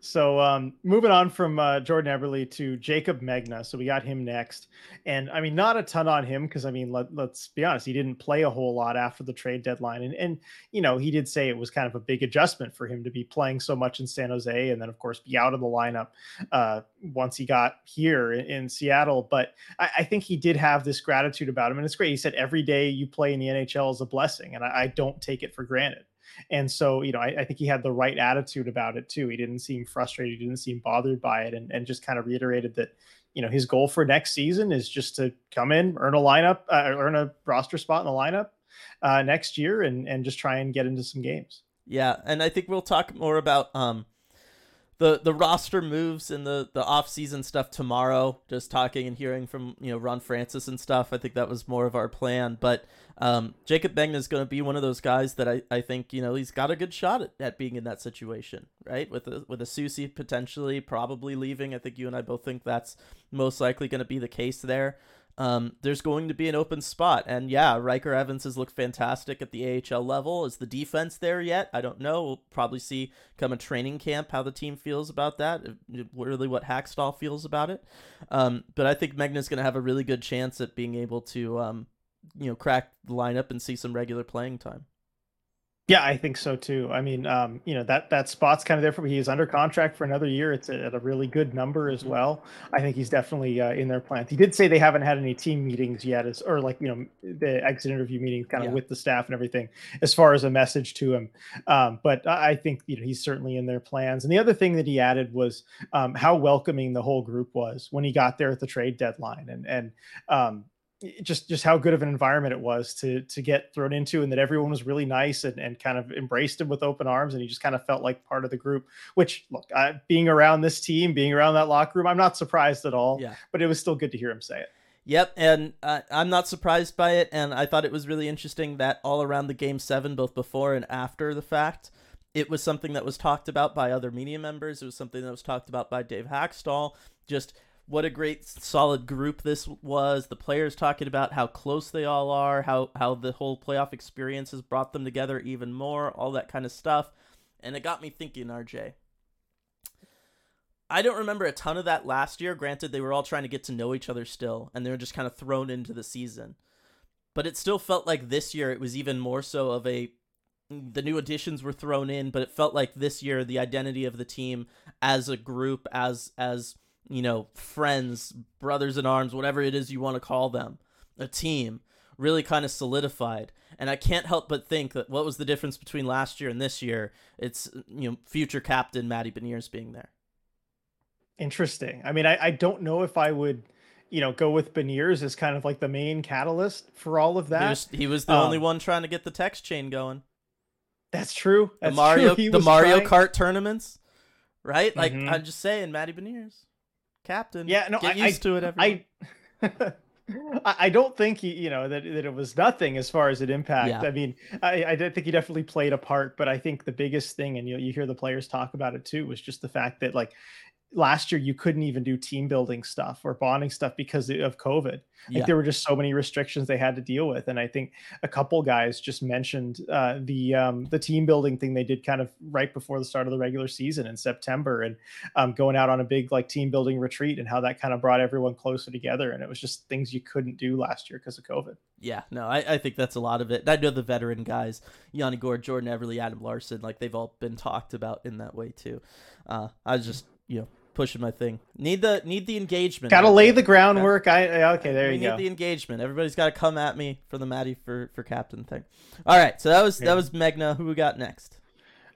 so um, moving on from uh, Jordan Eberle to Jaycob Megna. So we got him next. And I mean, not a ton on him because I mean, let, us be honest, he didn't play a whole lot after the trade deadline. And, and, you know, he did say it was kind of a big adjustment for him to be playing so much in San Jose and then, of course, be out of the lineup uh, once he got here in, in Seattle. But I, I, think he did have this gratitude about him. And it's great. He said, every day you play in the NHL is a blessing. And I, I don't take it for granted. And so, you know, I, I, think he had the right attitude about it too. He didn't seem frustrated, he didn't seem bothered by it, and, and just kind of reiterated that, you know, his goal for next season is just to come in, earn a lineup, uh, earn a roster spot in the lineup uh, next year, and and just try and get into some games. Yeah, and I think we'll talk more about um the the roster moves and the the off season stuff tomorrow. Just talking and hearing from you know Ron Francis and stuff. I think that was more of our plan. But um, Jaycob Megna is going to be one of those guys that I, I think you know he's got a good shot at, at being in that situation, right? With a with a Soucy potentially probably leaving. I think you and I both think that's most likely going to be the case there um, there's going to be an open spot. And yeah, Ryker Evans has looked fantastic at the AHL level. Is the defense there yet? I don't know. We'll probably see come a training camp how the team feels about that, really what Hakstol feels about it. Um, but I think Megna's going to have a really good chance at being able to, um, you know, crack the lineup and see some regular playing time. Yeah, I think so too. I mean, um, you know that that spot's kind of there for me. He's under contract for another year. It's at a really good number as mm-hmm. well. I think he's definitely uh, in their plans. He did say they haven't had any team meetings yet, as or like you know the exit interview meetings, kind of yeah. with the staff and everything, as far as a message to him. Um, but I think you know he's certainly in their plans. And the other thing that he added was um, how welcoming the whole group was when he got there at the trade deadline, and and um, just just how good of an environment it was to to get thrown into and that everyone was really nice and, and kind of embraced him with open arms and he just kind of felt like part of the group which look I, being around this team being around that locker room i'm not surprised at all yeah but it was still good to hear him say it Yep, and uh, I'm not surprised by it, and I thought it was really interesting that all around the game seven, both before and after the fact, it was something that was talked about by other media members. It was something that was talked about by Dave Hakstol. Just what a great solid group this was. The players talking about how close they all are, how how the whole playoff experience has brought them together even more, all that kind of stuff. And it got me thinking, RJ. I don't remember a ton of that last year. Granted, they were all trying to get to know each other still, and they were just kind of thrown into the season. But it still felt like this year it was even more so of a the new additions were thrown in, but it felt like this year the identity of the team as a group, as as you know, friends, brothers in arms, whatever it is you want to call them, a team, really kind of solidified. And I can't help but think that what was the difference between last year and this year? It's, you know, future captain Matty Beniers being there. Interesting. I mean, I, I don't know if I would, you know, go with Beniers as kind of like the main catalyst for all of that. He was, he was the um, only one trying to get the text chain going. That's true. That's the Mario, true. the Mario trying. Kart tournaments, right? Like mm-hmm. I'm just saying, Matty Beniers captain. Yeah, no, get I, used I, to it. Everyone. *laughs* I. I don't think he, you know, that, that it was nothing as far as it impact. Yeah. I mean, I, I think he definitely played a part, but I think the biggest thing, and you you hear the players talk about it too, was just the fact that like last year you couldn't even do team building stuff or bonding stuff because of COVID. Like Yeah. there were just so many restrictions they had to deal with, and I think a couple guys just mentioned uh, the um, the team building thing they did kind of right before the start of the regular season in September, and um, going out on a big like team building retreat, and how that kind of brought everyone closer together. And it was just things you couldn't do last year because of COVID. Yeah, no, I, I think that's a lot of it. I know the veteran guys, Yanni Gourde, Jordan Eberle, Adam Larsson, like they've all been talked about in that way too. Uh, I was just, you know, pushing my thing. Need the need the engagement. Got to lay the groundwork. I I- okay, there we you need go. the engagement. Everybody's got to come at me for the Matty for for captain thing. All right, so that was Yeah. that was Megna. Who we got next?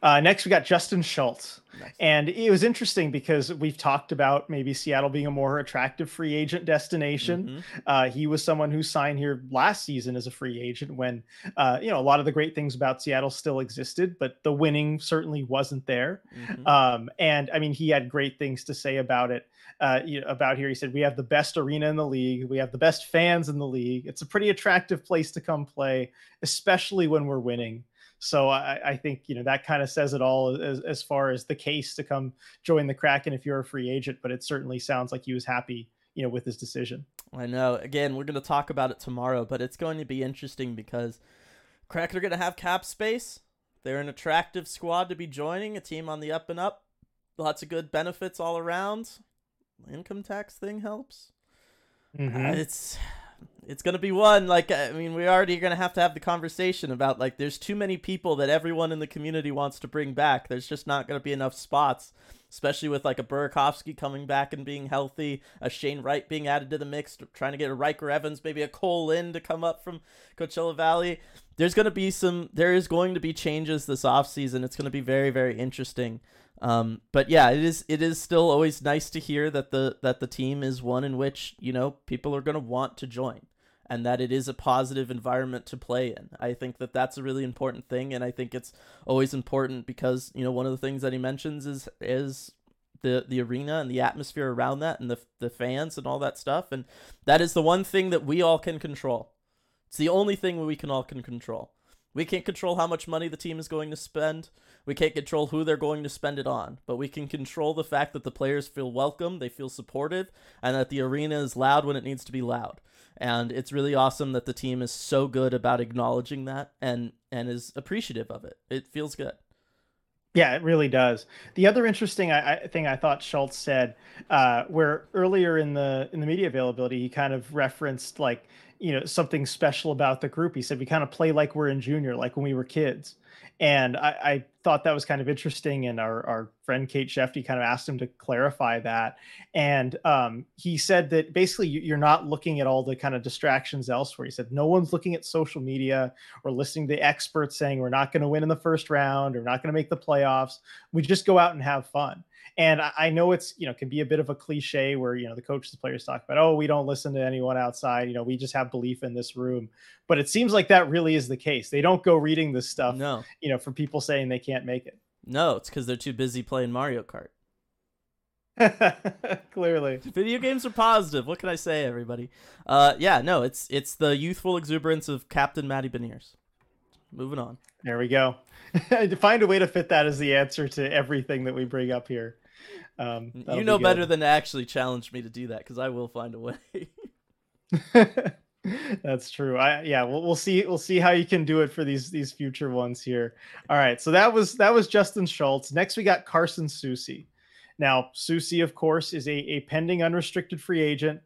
Uh, next, we got Justin Schultz. Nice. And it was interesting because we've talked about maybe Seattle being a more attractive free agent destination. Mhm. Uh, he was someone who signed here last season as a free agent when, uh, you know, a lot of the great things about Seattle still existed, but the winning certainly wasn't there. Mhm. Um, and I mean, he had great things to say about it. Uh, you know, about here, he said, "We have the best arena in the league. We have the best fans in the league. It's a pretty attractive place to come play, especially when we're winning." So I, I think you know that kind of says it all as, as far as the case to come join the Kraken if you're a free agent. But it certainly sounds like he was happy, you know, with his decision. I know. Again, we're going to talk about it tomorrow, but it's going to be interesting because Kraken are going to have cap space. They're an attractive squad to be joining, a team on the up and up. Lots of good benefits all around. Income tax thing helps. Mhm. Uh, it's it's gonna be one like I mean we already are gonna have to have the conversation about like there's too many people that everyone in the community wants to bring back. There's just not gonna be enough spots, especially with like a Burakovsky coming back and being healthy, a Shane Wright being added to the mix, trying to get a Ryker Evans, maybe a Cole Lynn to come up from Coachella Valley. There's gonna be some there is going to be changes this offseason. It's gonna be very very interesting. Um, but yeah, it is it is still always nice to hear that the that the team is one in which you know people are going to want to join, and that it is a positive environment to play in. I think that that's a really important thing, and I think it's always important because you know one of the things that he mentions is is the the arena and the atmosphere around that and the the fans and all that stuff, and that is the one thing that we all can control. It's the only thing we can all can control. We can't control how much money the team is going to spend. We can't control who they're going to spend it on, but we can control the fact that the players feel welcome, they feel supported, and that the arena is loud when it needs to be loud. And it's really awesome that the team is so good about acknowledging that and and is appreciative of it. It feels good. Yeah, it really does. The other interesting I, I, thing I thought Schultz said, uh, where earlier in the in the media availability, he kind of referenced like you know something special about the group. He said we kind of play like we're in junior, like when we were kids, and I, I thought that was kind of interesting. And our our friend Kate Shefte kind of asked him to clarify that, and um, he said that basically you- you're not looking at all the kind of distractions elsewhere. He said no one's looking at social media or listening to experts saying we're not going to win in the first round or not going to make the playoffs. We just go out and have fun. And I, I know it's you know can be a bit of a cliche where you know the coaches, the players talk about oh we don't listen to anyone outside. You know we just have belief in this room. But it seems like that really is the case. They don't go reading this stuff. No. You know from people saying they can't make it. No, it's cuz they're too busy playing Mario Kart. *laughs* Clearly. Video games are positive. What can I say, everybody? Uh yeah, no, it's it's the youthful exuberance of Captain Matty Beniers. Moving on. There we go. to *laughs* find a way to fit that as the answer to everything that we bring up here. Um, you know good. better than to actually challenge me to do that because I will find a way. *laughs* That's true. I yeah, we'll we'll see we'll see how you can do it for these these future ones here. All right. So that was that was Justin Schultz. Next we got Carson Soucy. Now, Soucy, of course, is a, a pending unrestricted free agent.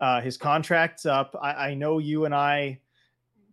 Uh, his contract's up. I, I know you and I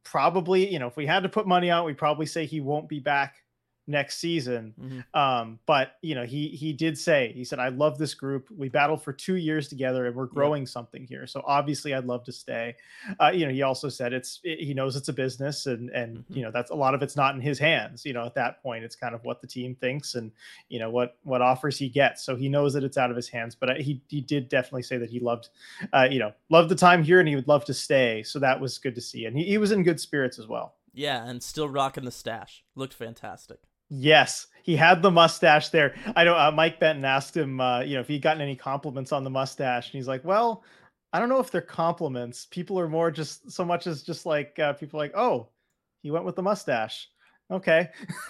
probably, you know, if we had to put money on, we'd probably say he won't be back next season. Mhm. Um, but you know, he he did say he said, "I love this group. We battled for two years together, and we're growing something here. So obviously, I'd love to stay." Uh, you know, he also said it's it, he knows it's a business, and and Mhm. you know that's a lot of it's not in his hands. You know, at that point, it's kind of what the team thinks, and you know what what offers he gets. So he knows that it's out of his hands. But he he did definitely say that he loved, uh, you know, loved the time here, and he would love to stay. So that was good to see, and he, he was in good spirits as well. Yeah, and still rocking the stash. Looked fantastic. Yes, he had the mustache there. I know uh, Mike Benton asked him, uh, you know, if he'd gotten any compliments on the mustache, and he's like, "Well, I don't know if they're compliments. People are more just so much as just like uh, people like, oh, he went with the mustache. Okay, *laughs*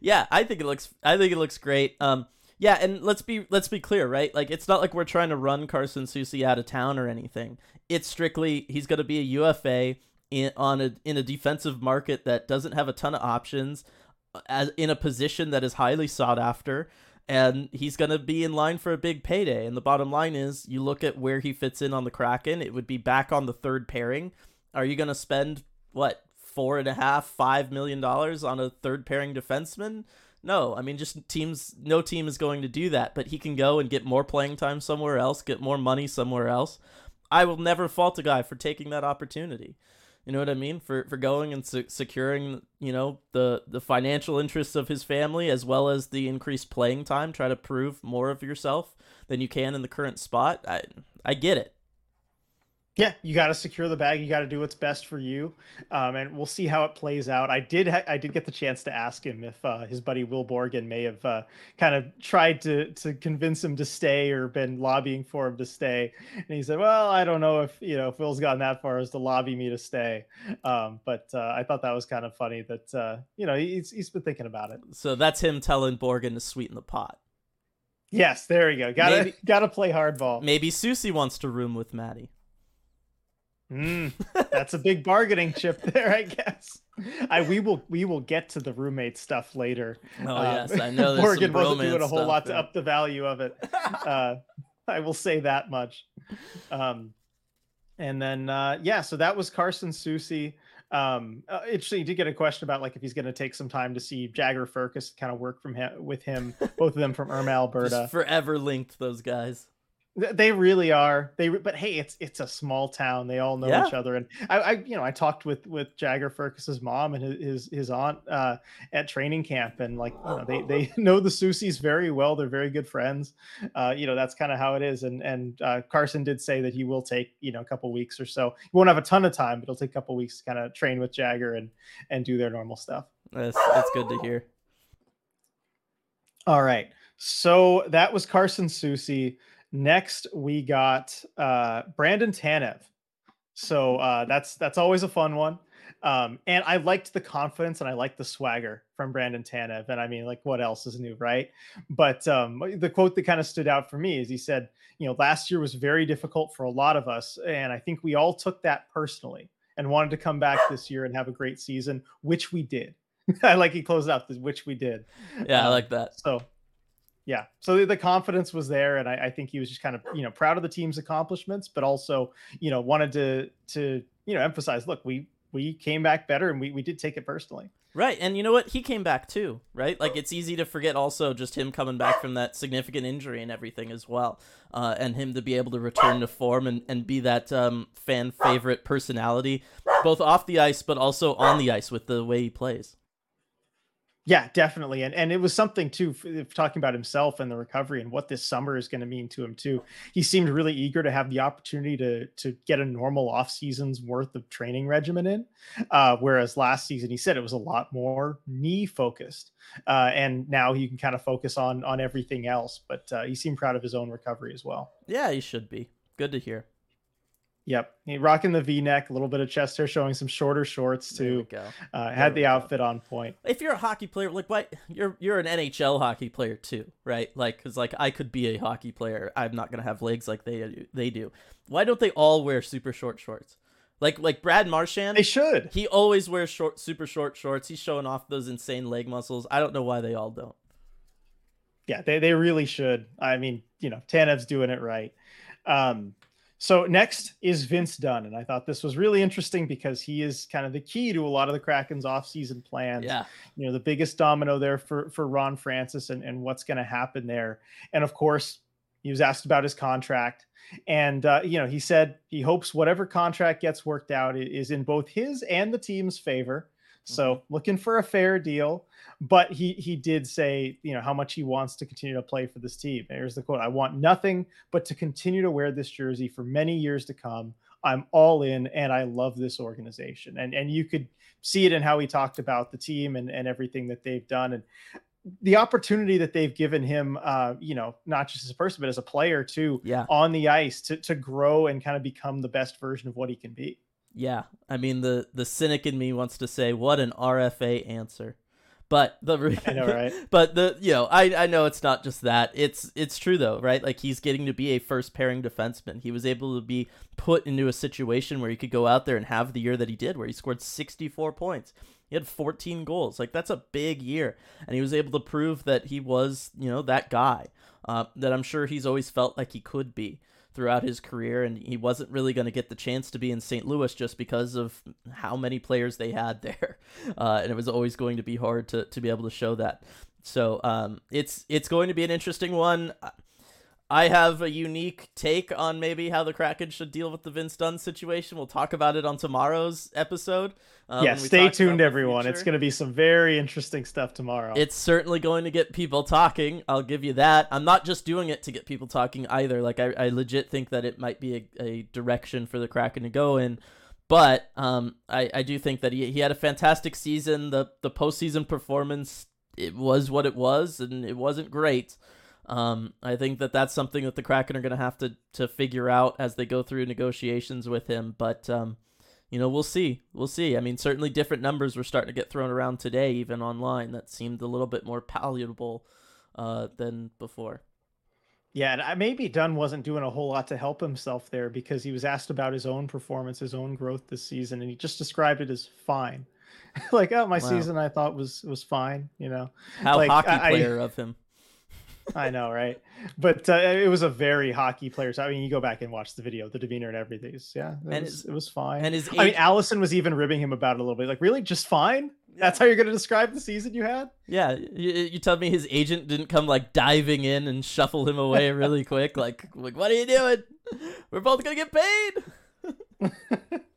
yeah, I think it looks. I think it looks great. Um, Yeah, and let's be let's be clear, right? Like it's not like we're trying to run Carson Soucy out of town or anything. It's strictly he's going to be a UFA in on a in a defensive market that doesn't have a ton of options, as in a position that is highly sought after, and he's going to be in line for a big payday. And the bottom line is, you look at where he fits in on the Kraken, it would be back on the third pairing. Are you going to spend what four and a half, five million dollars on a third pairing defenseman? No, I mean just teams. No team is going to do that, but he can go and get more playing time somewhere else, get more money somewhere else. I will never fault a guy for taking that opportunity. You know what I mean? For for going and se- securing, you know, the the financial interests of his family as well as the increased playing time. Try to prove more of yourself than you can in the current spot. I I get it. Yeah, you got to secure the bag. You got to do what's best for you, um, and we'll see how it plays out. I did, ha- I did get the chance to ask him if uh, his buddy Will Borgen may have uh, kind of tried to to convince him to stay or been lobbying for him to stay, and he said, "Well, I don't know if you know if Will's gotten that far as to lobby me to stay," um, but uh, I thought that was kind of funny that uh, you know he's he's been thinking about it. So that's him telling Borgen to sweeten the pot. Yes, there we go. Got to got to play hardball. Maybe Soucy wants to room with Matty. Mm, that's a big bargaining chip there, I guess. I we will we will get to the roommate stuff later. Oh um, yes, I know. Morgan wasn't doing a whole lot there. to up the value of it. *laughs* Uh, I will say that much. Um, and then uh, yeah, so that was Carson Soucy. Um, uh, interesting. You did get a question about like if he's going to take some time to see Jagger Firkus kind of work from him with him, both of them from Irma, *laughs* Alberta. Just forever linked those guys. They really are. They but hey, it's it's a small town. They all know Yeah. each other. And I, I you know I talked with with Jagger Firkus's mom and his his, aunt uh, at training camp, and like you know they they *laughs* know the Soucys very well. They're very good friends. Uh, you know that's kind of how it is. And and uh, Carson did say that he will take you know a couple weeks or so. He won't have a ton of time, but he'll take a couple weeks to kind of train with Jagger and and do their normal stuff. That's that's good to hear. All right. So that was Carson Soucy. Next, we got uh, Brandon Tanev. So uh, that's that's always a fun one. Um, and I liked the confidence and I liked the swagger from Brandon Tanev. And I mean, like, what else is new, right? But um, the quote that kind of stood out for me is he said, you know, last year was very difficult for a lot of us. And I think we all took that personally and wanted to come back this year and have a great season, which we did. *laughs* I like he closed out this, which we did. Yeah, I Um, like that. So, yeah. So the, the confidence was there, and I, I think he was just kind of you know proud of the team's accomplishments, but also you know wanted to to you know emphasize, look, we we came back better, and we we did take it personally. Right, and you know what? He came back too, right? Like it's easy to forget also just him coming back from that significant injury and everything as well, uh, and him to be able to return to form and, and be that um, fan favorite personality, both off the ice but also on the ice with the way he plays. Yeah, definitely, and and it was something too. talking about himself and the recovery and what this summer is going to mean to him too. He seemed really eager to have the opportunity to to get a normal off season's worth of training regimen in, uh, whereas last season he said it was a lot more knee focused, uh, and now he can kind of focus on on everything else. But uh, he seemed proud of his own recovery as well. Yeah, he should be. Good to hear. Yep, he rocking the V neck, a little bit of chest hair, showing some shorter shorts There we too. go. Uh, had the go. outfit on point. If you're a hockey player, like why you're you're an NHL hockey player too, right? Like, cause like I could be a hockey player. I'm not gonna have legs like they do. They do. Why don't they all wear super short shorts? Like like Brad Marchand. They should. He always wears short, super short shorts. He's showing off those insane leg muscles. I don't know why they all don't. Yeah, they, they really should. I mean, you know, Tanev's doing it right. Um, so next is Vince Dunn, and I thought this was really interesting because he is kind of the key to a lot of the Kraken's offseason plans. Yeah, You know, the biggest domino there for for Ron Francis and, and what's going to happen there. And of course, he was asked about his contract. And uh, you know, he said he hopes whatever contract gets worked out is in both his and the team's favor. So looking for a fair deal, but he he did say you know how much he wants to continue to play for this team. Here's the quote: "I want nothing but to continue to wear this jersey for many years to come. I'm all in, and I love this organization." And and you could see it in how he talked about the team and and everything that they've done and the opportunity that they've given him. Uh, you know, not just as a person but as a player too yeah, on the ice to to grow and kind of become the best version of what he can be. Yeah. I mean, the the cynic in me wants to say, "What an RFA answer," But the *laughs* I know, right? *laughs* but the you know I I know it's not just that. It's it's true though, right? Like he's getting to be a first pairing defenseman. He was able to be put into a situation where he could go out there and have the year that he did, where he scored 64 points. He had 14 goals. Like that's a big year, and he was able to prove that he was you know that guy uh, that I'm sure he's always felt like he could be throughout his career, and he wasn't really going to get the chance to be in St. Louis just because of how many players they had there, *laughs* uh, and it was always going to be hard to to be able to show that. So um, it's it's going to be an interesting one. I have a unique take on maybe how the Kraken should deal with the Vince Dunn situation. We'll talk about it on tomorrow's episode. Um, yeah, stay tuned, everyone. It's going to be some very interesting stuff tomorrow. It's certainly going to get people talking. I'll give you that. I'm not just doing it to get people talking either. Like, I, I legit think that it might be a, a direction for the Kraken to go in. But um, I, I do think that he, he had a fantastic season. The, the postseason performance, it was what it was, and it wasn't great. Um, I think that that's something that the Kraken are going to have to to figure out as they go through negotiations with him. But um, you know, we'll see. We'll see. I mean, certainly different numbers were starting to get thrown around today, even online, that seemed a little bit more palatable uh, than before. Yeah, and maybe Dunn wasn't doing a whole lot to help himself there because he was asked about his own performance, his own growth this season, and he just described it as fine. *laughs* like, oh, my wow. season I thought was was fine. You know, how like, hockey player I, of him. I know, right? But uh, it was a very hockey player. So I mean, you go back and watch the video, the demeanor and everything. Yeah, it, and was, his, it was fine. And his, age... I mean, Allison was even ribbing him about it a little bit. Like, really, just fine? That's how you're going to describe the season you had? Yeah, you, you tell me his agent didn't come like diving in and shuffle him away really quick. Like, like, what are you doing? We're both gonna get paid. *laughs*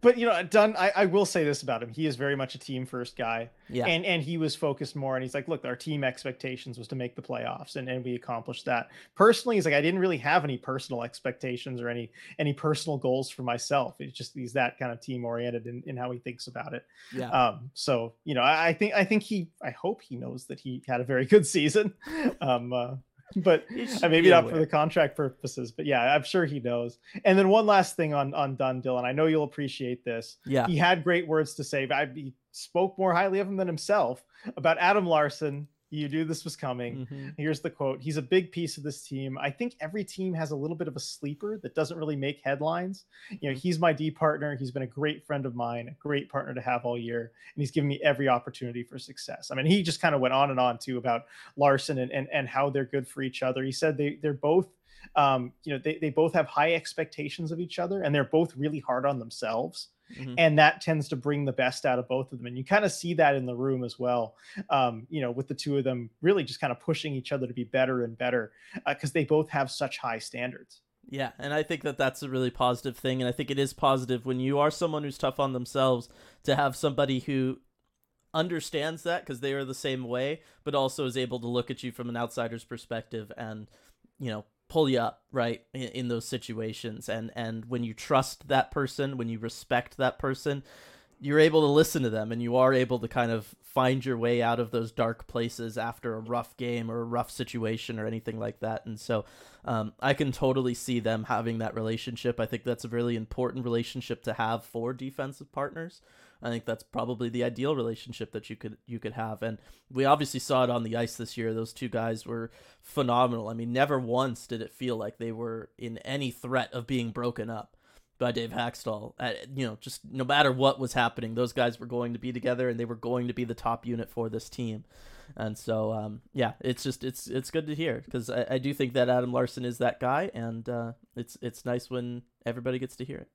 but you know, Dunn, I, I will say this about him. He is very much a team first guy. Yeah. And and he was focused more and he's like, look, our team expectations was to make the playoffs and, and we accomplished that. Personally, he's like, I didn't really have any personal expectations or any any personal goals for myself. It's just he's that kind of team oriented in, in how he thinks about it. Yeah. Um, so you know, I, I think I think he I hope he knows that he had a very good *laughs* season. Um uh, *laughs* but uh, maybe not for the contract purposes. But yeah, I'm sure he knows. And then one last thing on on Dunn Dylan. I know you'll appreciate this. Yeah, he had great words to say. I he spoke more highly of him than himself about Adam Larsson you knew this was coming. Mm-hmm. Here's the quote. He's a big piece of this team. I think every team has a little bit of a sleeper that doesn't really make headlines. You know, mm-hmm. he's my D partner. He's been a great friend of mine, a great partner to have all year, and he's given me every opportunity for success. I mean, he just kind of went on and on too about Larsson and, and, and how they're good for each other. He said they they're both um, you know, they, they both have high expectations of each other and they're both really hard on themselves. Mm-hmm. And that tends to bring the best out of both of them. And you kind of see that in the room as well. Um, you know, with the two of them really just kind of pushing each other to be better and better because uh, they both have such high standards. Yeah, and I think that that's a really positive thing. And I think it is positive when you are someone who's tough on themselves to have somebody who understands that because they are the same way, but also is able to look at you from an outsider's perspective and, you know, pull you up right in, in, those situations. And and when you trust that person when you respect that person you're able to listen to them and you are able to kind of find your way out of those dark places after a rough game or a rough situation or anything like that. And so um, i can totally see them having that relationship. I think that's a really important relationship to have for defensive partners I think that's probably the ideal relationship that you could you could have. And we obviously saw it on the ice this year. Those two guys were phenomenal. I mean, never once did it feel like they were in any threat of being broken up by Dave Hakstol. you know, just no matter what was happening, those guys were going to be together and they were going to be the top unit for this team. And so, um, yeah, it's just it's it's good to hear because I, I, do think that Adam Larsson is that guy, and uh, it's it's nice when everybody gets to hear it.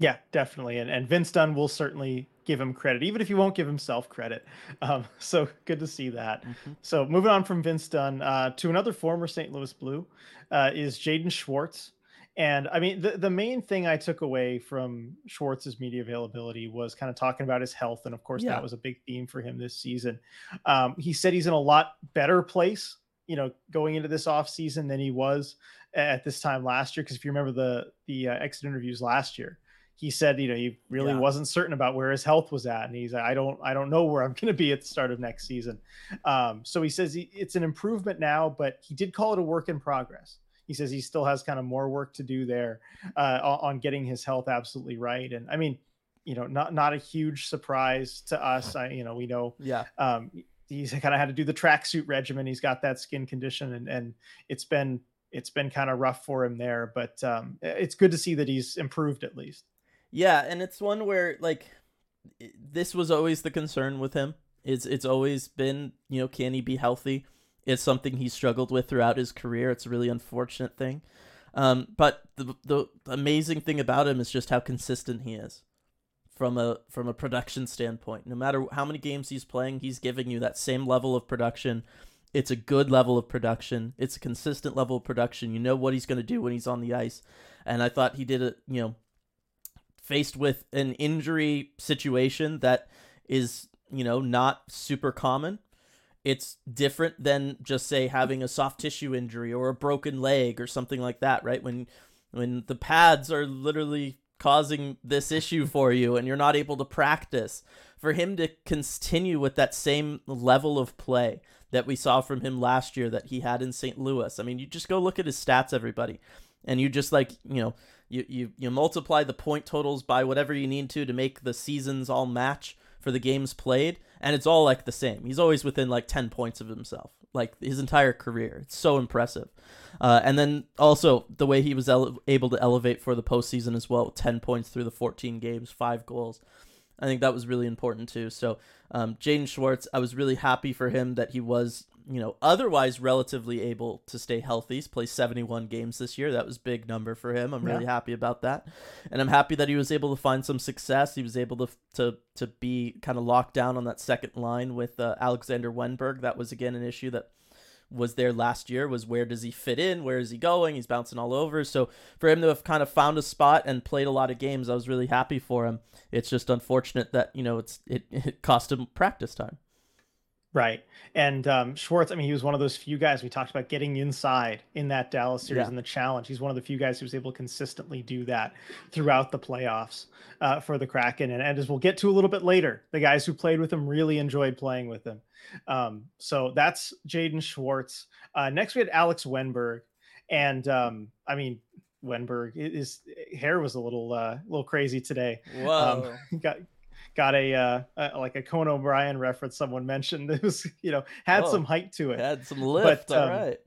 Yeah, definitely. And and Vince Dunn will certainly give him credit, even if he won't give himself credit. *laughs* Um, so good to see that. Mm-hmm. So moving on from Vince Dunn uh, to another former St. Louis Blue uh, is Jaden Schwartz. And I mean, the, the main thing I took away from Schwartz's media availability was kind of talking about his health. And of course, yeah. that was a big theme for him this season. Um, he said he's in a lot better place, you know, going into this off season than he was at this time last year. Because if you remember the the uh, exit interviews last year, he said, you know, he really yeah. wasn't certain about where his health was at, and he's I don't, I don't know where I'm *laughs* going to be at the start of next season. Um, so he says he, it's an improvement now, but he did call it a work in progress. He says he still has kind of more work to do there uh, on getting his health absolutely right. And I mean, you know, not not a huge surprise to us. I, you know, we know, yeah, um, he's kind of had to do the tracksuit regimen. He's got that skin condition, and and it's been it's been kind of rough for him there. But um, it's good to see that he's improved at least. Yeah, and it's one where like this was always the concern with him. It's it's always been you know can he be healthy? It's something he struggled with throughout his career. It's a really unfortunate thing. Um, but the the amazing thing about him is just how consistent he is from a from a production standpoint. No matter how many games he's playing, he's giving you that same level of production. It's a good level of production. It's a consistent level of production. You know what he's going to do when he's on the ice. And I thought he did it, you know, faced with an injury situation that is, you know, not super common. It's different than just say having a soft tissue injury or a broken leg or something like that, right? When when the pads are literally causing this issue for you and you're not able to practice. For him to continue with that same level of play that we saw from him last year that he had in St. Louis. I mean, you just go look at his stats, everybody, and you just like, you know, you, you, you multiply the point totals by whatever you need to to make the seasons all match for the games played, and it's all like the same. He's always within like 10 points of himself, like his entire career. It's so impressive. Uh, and then also the way he was ele- able to elevate for the postseason as well 10 points through the 14 games, five goals. I think that was really important too. So, um, Jaden Schwartz, I was really happy for him that he was you know, otherwise relatively able to stay healthy. He's played 71 games this year. That was big number for him. I'm really yeah. happy about that. And I'm happy that he was able to find some success. He was able to to to be kind of locked down on that second line with uh, Alexander Wennberg. That was again an issue that was there last year was where does he fit in? Where is he going? He's bouncing all over. So for him to have kind of found a spot and played a lot of games, I was really happy for him. It's just unfortunate that, you know, it's it, it cost him practice time. Right. And um, Schwartz, I mean, he was one of those few guys we talked about getting inside in that Dallas series yeah. in the challenge. He's one of the few guys who was able to consistently do that throughout the playoffs uh, for the Kraken. And, and, as we'll get to a little bit later, the guys who played with him really enjoyed playing with him. Um, so that's Jaden Schwartz. Uh, next, we had Alex Wennberg. And um, I mean, Wennberg, his hair was a little, uh, little crazy today. Um, Whoa. *laughs* got got a, uh, a, like a Conan O'Brien reference someone mentioned. It was *laughs* you know had oh, some height to it, had some lift. But, um, all right,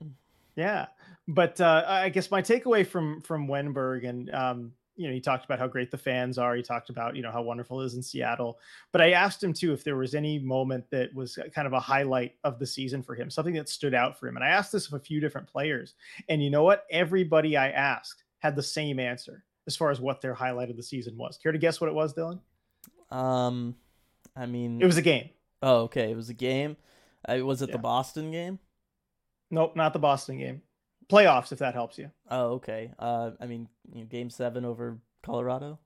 yeah. But uh, I guess my takeaway from from Wennberg and um, you know he talked about how great the fans are. He talked about you know how wonderful it is in Seattle. But I asked him too if there was any moment that was kind of a highlight of the season for him, something that stood out for him. And I asked this of a few different players, and you know what? Everybody I asked had the same answer as far as what their highlight of the season was. Care to guess what it was, Dylan? Um, I mean, it was a game. Oh, okay. It was a game. Uh, was it yeah. the Boston game? Nope, not the Boston game. Playoffs, if that helps you. Oh, okay. Uh, I mean, you know, game seven over Colorado.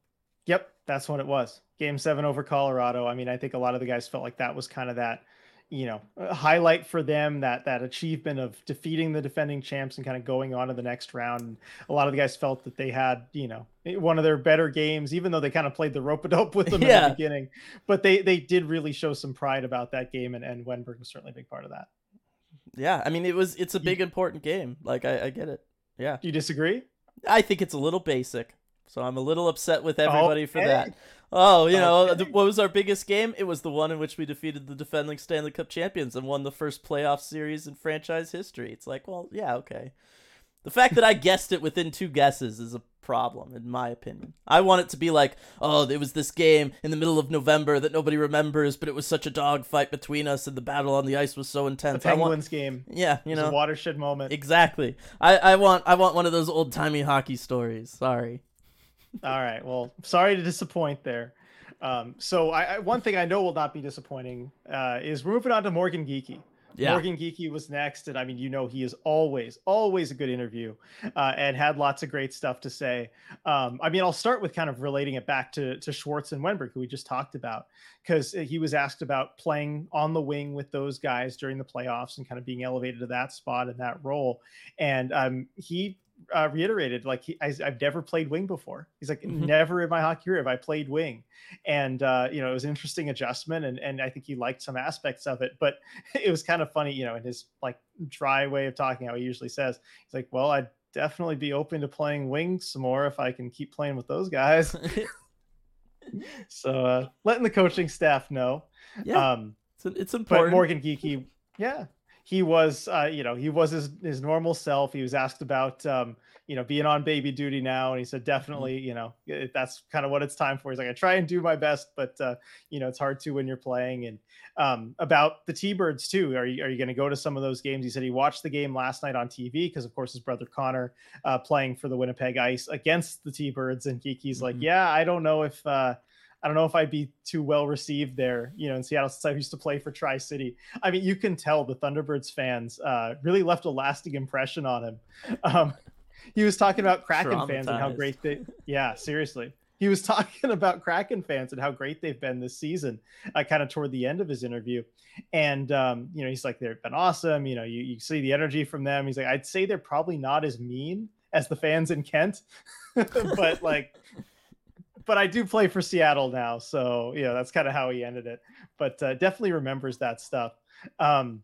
Yep, that's what it was. Game seven over Colorado. I mean, I think a lot of the guys felt like that was kind of that you know highlight for them that that achievement of defeating the defending champs and kind of going on to the next round. And a lot of the guys felt that they had you know one of their better games even though they kind of played the rope a dope with them yeah. in the beginning. But they they did really show some pride about that game and, and Wennberg was certainly a big part of that. Yeah i mean it was it's a big important game. Like i, I get it. Yeah. Do you disagree? I think it's a little basic so i'm a little upset with everybody okay. for that Oh, you know, okay. what was our biggest game? It was the one in which we defeated the defending Stanley Cup champions and won the first playoff series in franchise history. It's like, well, yeah, okay. The fact that I guessed it within two guesses is a problem, in my opinion. I want it to be like, oh, there was this game in the middle of November that nobody remembers, but it was such a dogfight between us, and the battle on the ice was so intense. The Penguins want... game, yeah, you know, watershed moment. Exactly. I, I want I want one of those old timey hockey stories. Sorry. All right. Well, sorry to disappoint there. Um, so I, I, one thing I know will not be disappointing uh, is we're moving on to Morgan Geekie. Yeah. Morgan Geekie was next, and I mean, you know, he is always, always a good interview, uh, and had lots of great stuff to say. Um, I mean, I'll start with kind of relating it back to to Schwartz and Wennberg, who we just talked about, because he was asked about playing on the wing with those guys during the playoffs and kind of being elevated to that spot and that role, and um, he uh, reiterated like he, I, have never played wing before. He's like, mm-hmm. never in my hockey career have I played wing, and uh, you know it was an interesting adjustment, and and I think he liked some aspects of it, but *laughs* it was kind of funny, you know, in his like dry way of talking, how he usually says, he's like, well, I'd definitely be open to playing wing some more if I can keep playing with those guys. *laughs* so uh, letting the coaching staff know. Yeah, Um, it's, it's important. but Morgan Geekie, yeah, he was, uh, you know, he was his, his normal self. He was asked about, um, you know, being on baby duty now, and he said definitely, you know, it, that's kind of what it's time for. He's like, I try and do my best, but uh, you know, it's hard to when you're playing. And um, about the T-Birds too, are you are you going to go to some of those games? He said he watched the game last night on TV because, of course, his brother Connor uh, playing for the Winnipeg Ice against the T-Birds, and Geekie's like, Mhm. yeah, I don't know if. I don't know if I'd be too well received there, you know, in Seattle since I used to play for Tri City. I mean, you can tell the Thunderbirds fans uh, really left a lasting impression on him. *laughs* Um, he was talking about Kraken fans and how great they, yeah, seriously. He was *laughs* talking about Kraken fans and how great they've been this season, uh, kind of toward the end of his interview. And, um, you know, he's like, they've been awesome. You know, you, you see the energy from them. He's like, I'd say they're probably not as mean as the fans in Kent, *laughs* but like, but I do play for Seattle now, so you know that's kind of how he ended it. But uh, definitely remembers that stuff. Um,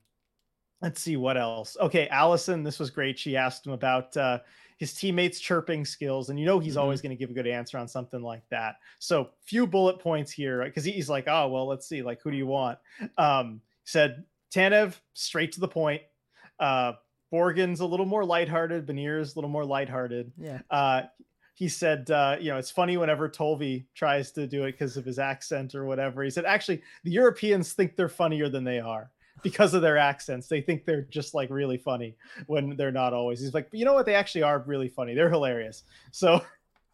let's see what else. Okay, Allison, this was great. She asked him about uh, his teammates' chirping skills, and you know he's Mhm. always going to give a good answer on something like that. So few bullet points here because he's like, oh well, let's see, like who do you want? Um, said Tanev, straight to the point. Uh, Borgen's a little more lighthearted. Beniers' a little more lighthearted yeah. uh, he said, uh, you know, it's funny whenever Tolvi tries to do it because of his accent or whatever. He said, actually, the Europeans think they're funnier than they are because of their accents. They think they're just like really funny when they're not always. He's like, but you know what? They actually are really funny. They're hilarious. So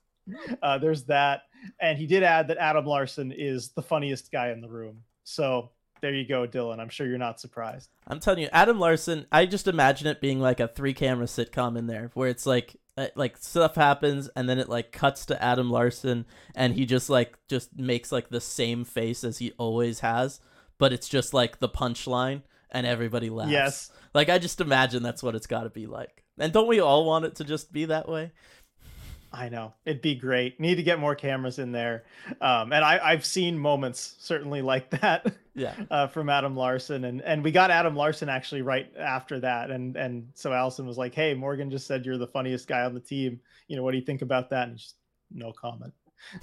*laughs* uh, there's that. And he did add that Adam Larsson is the funniest guy in the room. So there you go, Dylan. I'm sure you're not surprised. I'm telling you, Adam Larsson. I just imagine it being like a three camera sitcom in there, where it's like like stuff happens and then it like cuts to Adam Larsson and he just like just makes like the same face as he always has, but it's just like the punchline and everybody laughs. Yes. Like I just imagine that's what it's got to be like. And don't we all want it to just be that way? I know it'd be great. Need to get more cameras in there, um, and I, I've seen moments certainly like that *laughs* Yeah. *laughs* uh, from Adam Larsson, and and we got Adam Larsson actually right after that, and and so Allison was like, "Hey, Morgan just said you're the funniest guy on the team. You know, what do you think about that?" And just no comment. *laughs*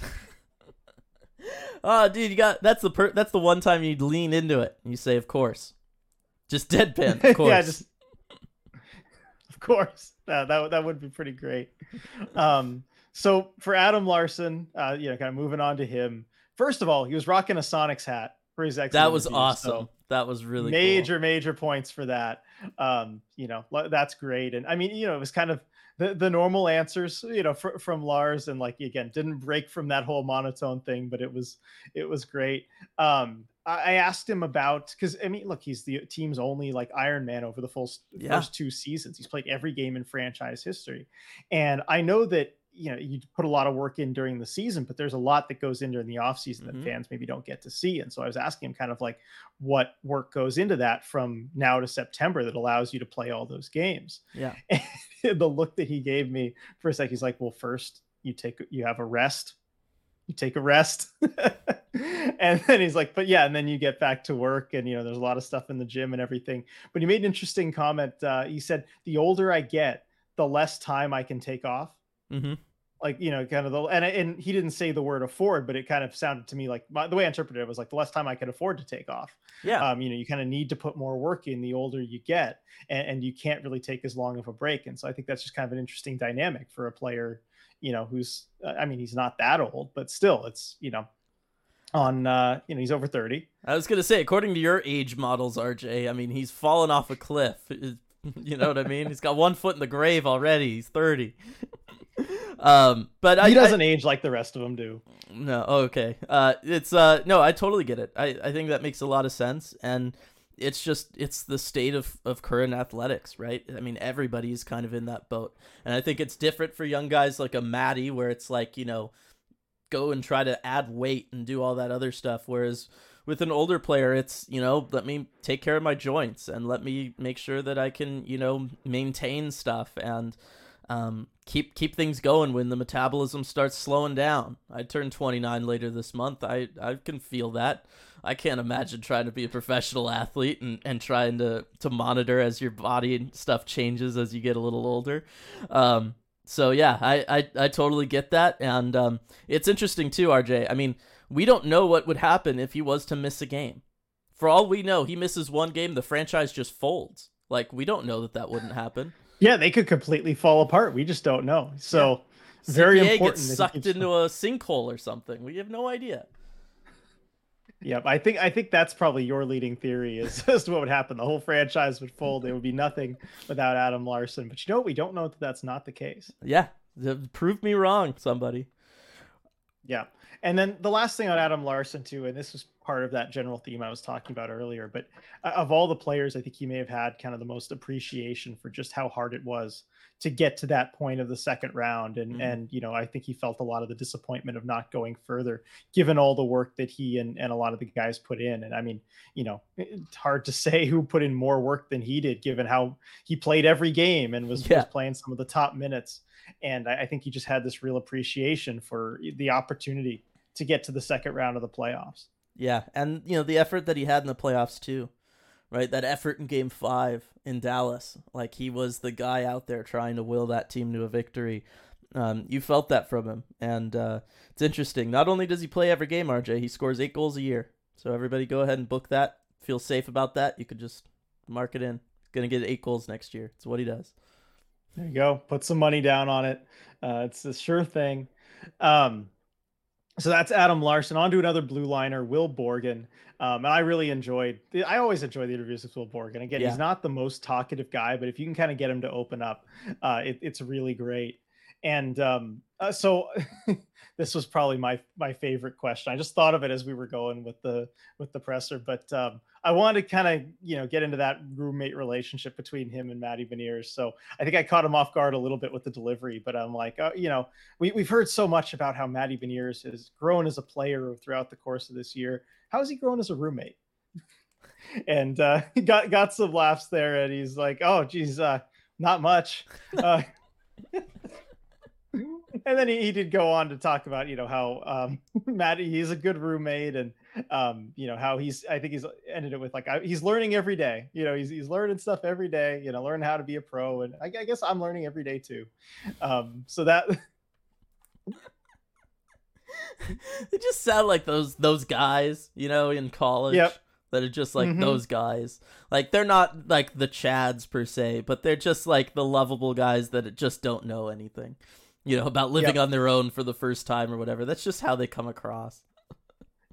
Oh, dude, you got that's the per- that's the one time you lean into it. and You say, "Of course," just deadpan. Of *laughs* course. yeah, just of course. Uh, that would- that would be pretty great. Um, so for Adam Larsson, uh, you know, kind of moving on to him. First of all, he was rocking a Sonics hat for his exit. that was awesome. so that was really major, major points for that. Um, you know, that's great. And I mean, you know, it was kind of the, the normal answers, you know, fr- from Lars, and like again, didn't break from that whole monotone thing, but it was it was great. Um, I, I asked him about because I mean, look, he's the team's only like Iron Man over the full Yeah. first two seasons. He's played every game in franchise history, and I know that you know you put a lot of work in during the season, but there's a lot that goes in during the off season Mhm. that fans maybe don't get to see. And so I was asking him kind of like what work goes into that from now to September that allows you to play all those games. Yeah. *laughs* And the look that he gave me for a sec, he's like, well, first you take you have a rest. You take a rest. *laughs* and then he's like, but yeah, and then you get back to work and you know, there's a lot of stuff in the gym and everything. But he made an interesting comment. Uh, he said, the older I get, the less time I can take off Mm-hmm. Like you know kind of the and and he didn't say the word afford but it kind of sounded to me like my, the way i interpreted it was like the less time i could afford to take off Yeah. um you know you kind of need to put more work in the older you get and, and you can't really take as long of a break and so i think that's just kind of an interesting dynamic for a player you know who's uh, i mean he's not that old but still it's you know on uh you know he's over 30 I was gonna say, according to your age models, RJ, I mean, he's fallen off a cliff. *laughs* You know what I mean? He's got one foot in the grave already. He's thirty. *laughs* um, but I he I- doesn't age like the rest of them do No, okay. Uh, it's uh, no, I totally get it. I, I think that makes a lot of sense, and it's just it's the state of of current athletics, right? I mean, everybody's kind of in that boat, and I think it's different for young guys like a Matty, where it's like you know, go and try to add weight and do all that other stuff, whereas with an older player, it's you know, let me take care of my joints and let me make sure that I can you know maintain stuff and um, keep keep things going when the metabolism starts slowing down. I turn 29 later this month. I I can feel that. I can't imagine trying to be a professional athlete and, and trying to, to monitor as your body and stuff changes as you get a little older. Um, so yeah, I, I, I totally get that. And um, it's interesting too, RJ. I mean, we don't know what would happen if he was to miss a game. For all we know, he misses one game, the franchise just folds. Like we don't know that that wouldn't happen. Yeah, they could completely fall apart. We just don't know. So yeah. very CPA important. Gets sucked into a sinkhole or something. We have no idea. Yep, I think I think that's probably your leading theory is *laughs* as to what would happen. The whole franchise would fold. It would be nothing without Adam Larsson. But you know, what? we don't know that that's not the case. Yeah, prove me wrong, somebody. Yeah, and then the last thing on Adam Larsson too, and this was part of that general theme I was talking about earlier. But of all the players, I think he may have had kind of the most appreciation for just how hard it was to get to that point of the second round. And mm-hmm. and you know, I think he felt a lot of the disappointment of not going further, given all the work that he and, and a lot of the guys put in. And I mean, you know, it's hard to *laughs* say who put in more work than he did, given how he played every game and was, yeah. was playing some of the top minutes. And I, I think he just had this real appreciation for the opportunity to get to the second round of the playoffs. Yeah, and you know the effort that he had in the playoffs too, right? That effort in Game Five in Dallas, like he was the guy out there trying to will that team to a victory. Um, you felt that from him, and uh, it's interesting. Not only does he play every game, RJ, he scores eight goals a year. So everybody, go ahead and book that. Feel safe about that. You could just mark it in. Gonna get eight goals next year. It's what he does. There you go. Put some money down on it. Uh, it's a sure thing. Um, so that's Adam Larsson. On to another blue liner, Will Borgen. Um, and I really enjoyed. I always enjoy the interviews with Will Borgen. Again, yeah. he's not the most talkative guy, but if you can kind of get him to open up, uh, it, it's really great. And um, uh, so *laughs* this was probably my my favorite question. I just thought of it as we were going with the with the presser, but um, I wanted to kind of you know get into that roommate relationship between him and Matty Beniers. So I think I caught him off guard a little bit with the delivery, but I'm like, uh, you know, we we've heard so much about how Matty Beniers has grown as a player throughout the course of this year. How has he grown as a roommate? *laughs* and uh, *laughs* got got some laughs there, and he's like, "Oh, geez, uh, not much." *laughs* Uh, and then he, he, did go on to talk about you know how um he's a good roommate and um you know how he's i think he's ended it with like I, he's learning every day you know he's, he's learning stuff every day you know learn how to be a pro and I, I guess i'm learning every day too um so that *laughs* they just sound like those those guys you know in college yep that are just like mm-hmm. those guys. Like they're not like the Chads per se, but they're just like the lovable guys that just don't know anything you know, about living yep. on their own for the first time or whatever. That's just how they come across.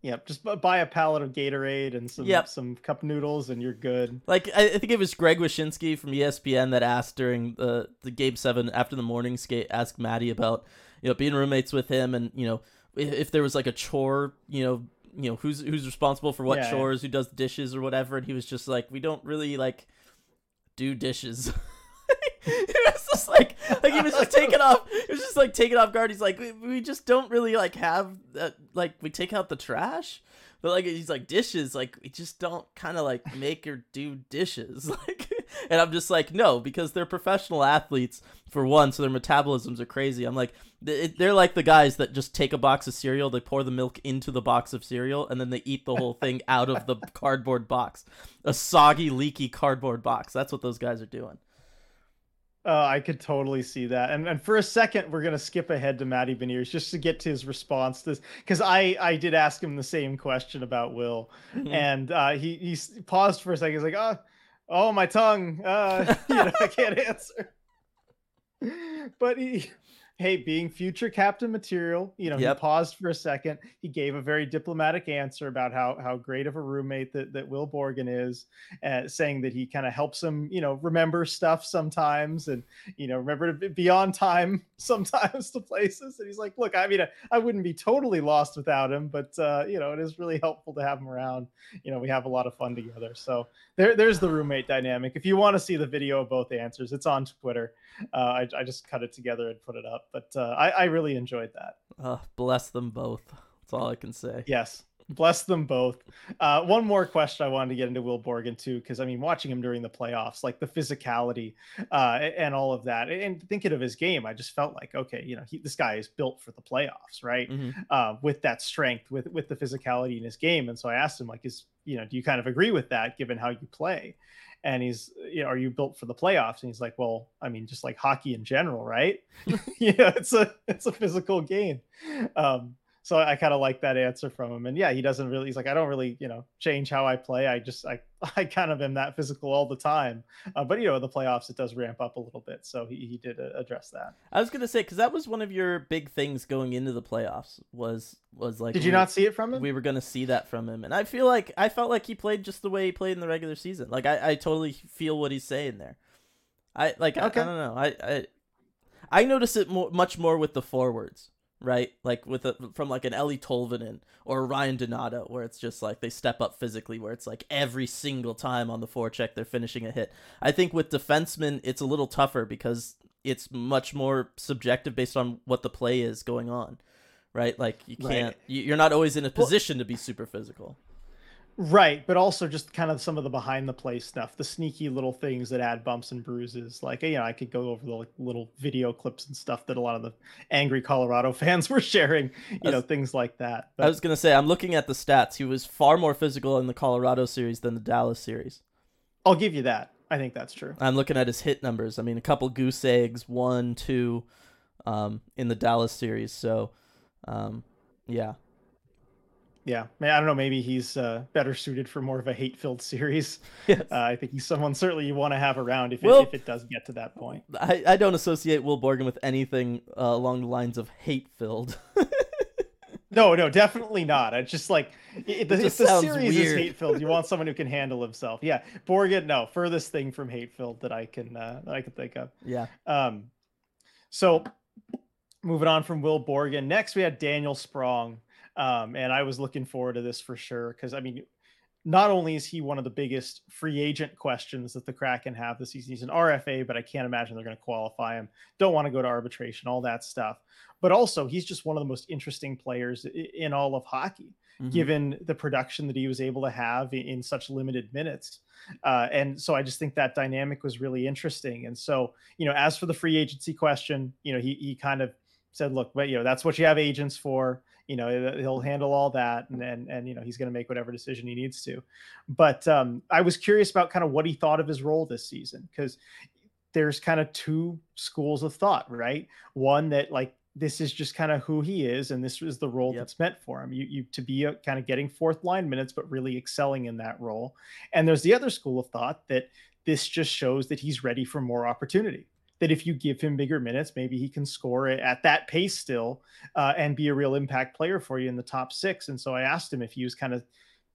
Yep, just buy a pallet of Gatorade and some yep. some cup noodles, and you're good. Like I, think it was Greg Wyshynski from ESPN that asked during the the game seven after the morning skate, asked Matty about you know being roommates with him, and you know if, if there was like a chore, you know you know who's who's responsible for what yeah, chores, yeah. who does the dishes or whatever, and he was just like, we don't really like do dishes. *laughs* *laughs* it was just like like he was just taking off. It was just like taking off guard. He's like, we, we just don't really like have that. Like we take out the trash, but like he's like dishes. Like we just don't kind of like make or do dishes. *laughs* Like, and I'm just like, no, because they're professional athletes for one, so their metabolisms are crazy. I'm like, they're like the guys that just take a box of cereal, they pour the milk into the box of cereal, and then they eat the whole thing out of the cardboard box, a soggy, leaky cardboard box. That's what those guys are doing. Uh, I could totally see that. And and for a second, we're gonna skip ahead to Matty Beniers just to get to his response to this, because I I did ask him the same question about Will, mm-hmm. and uh, he he paused for a second. He's like, oh, oh, my tongue, uh, *laughs* you know, I can't *laughs* answer. but he hey, being future captain material, you know, yep. he paused for a second. He gave a very diplomatic answer about how how great of a roommate that, that Will Borgen is, uh, saying that he kind of helps him, you know, remember stuff sometimes and, you know, remember to be on time *laughs* sometimes to places. And he's like, look, I mean, I, I wouldn't be totally lost without him, but, uh, you know, it is really helpful to have him around. You know, we have a lot of fun together. So there, there's the roommate dynamic. If you want to see the video of both answers, it's on Twitter. Uh, I, I just cut it together and put it up but uh, I, I really enjoyed that. Uh, bless them both. That's all I can say. Yes, bless them both. Uh, one more question I wanted to get into Will Borgen too, because I mean, watching him during the playoffs, like the physicality uh, and all of that, and thinking of his game, I just felt like, okay, you know, he, this guy is built for the playoffs, right? Mm-hmm. Uh, with that strength, with with the physicality in his game, and so I asked him, like, is you know, do you kind of agree with that, given how you play? and he's you know are you built for the playoffs and he's like well i mean just like hockey in general right *laughs* yeah it's a it's a physical game um so I kind of like that answer from him. And yeah, he doesn't really. He's like, I don't really, you know, change how I play. I just, I, *laughs* I kind of am that physical all the time. Uh, but you know, in the playoffs, it does ramp up a little bit. So he, he did uh, address that. I was gonna say because that was one of your big things going into the playoffs was was like. Did you we, not see it from him? We were gonna see that from him, and I feel like I felt like he played just the way he played in the regular season. Like I, I totally feel what he's saying there. I like. Okay. I, I don't know. I, I, I notice it more, much more with the forwards right? Like with a from like an Eeli Tolvanen or Ryan Donato, where it's just like they step up physically, where it's like every single time on the forecheck they're finishing a hit. I think with defensemen it's a little tougher because it's much more subjective based on what the play is going on, right? Like you can't, right. you're not always in a position well, to be super physical. Right, but also just kind of some of the behind the play stuff, the sneaky little things that add bumps and bruises. Like, you know, I could go over the like, little video clips and stuff that a lot of the angry Colorado *laughs* fans were sharing, you was, know, things like that. But, I was going to say, I'm looking at the stats. He was far more physical in the Colorado series than the Dallas series. I'll give you that. I think that's true. I'm looking at his hit numbers. I mean, a couple goose eggs, one, two, um, in the Dallas series. So, um, yeah, yeah, I don't know. Maybe he's uh, better suited for more of a hate-filled series. *laughs* Yes. Uh, I think he's someone certainly you want to have around if it, if it does get to that point. I, I don't associate Will Borgen with anything uh, along the lines of hate-filled. *laughs* no, no, definitely not. It's just like it, the, just the series weird. is hate-filled. You want *laughs* someone who can handle himself. Yeah, Borgen, no, furthest thing from hate-filled that I can uh, that I can think of. Yeah. Um, so moving on from Will Borgen, next we had Daniel Sprong. Um, and I was looking forward to this for sure because I mean, not only is he one of the biggest free agent questions that the Kraken have this season, he's an RFA, but I can't imagine they're going to qualify him. Don't want to go to arbitration, all that stuff. But also, he's just one of the most interesting players in all of hockey, mm-hmm. given the production that he was able to have in such limited minutes. Uh, and so I just think that dynamic was really interesting. And so, you know, as for the free agency question, you know, he, he kind of said, look, but, you know, that's what you have agents for you know he'll handle all that and and, and you know he's going to make whatever decision he needs to. But um, i was curious about kind of what he thought of his role this season because there's kind of two schools of thought right? One that like this is just kind of who he is and this is the role yep. that's meant for him. You, you to be a, kind of getting fourth line minutes but really excelling in that role. And there's the other school of thought that this just shows that he's ready for more opportunity that if you give him bigger minutes, maybe he can score at that pace still uh, and be a real impact player for you in the top six. And so I asked him if he was kind of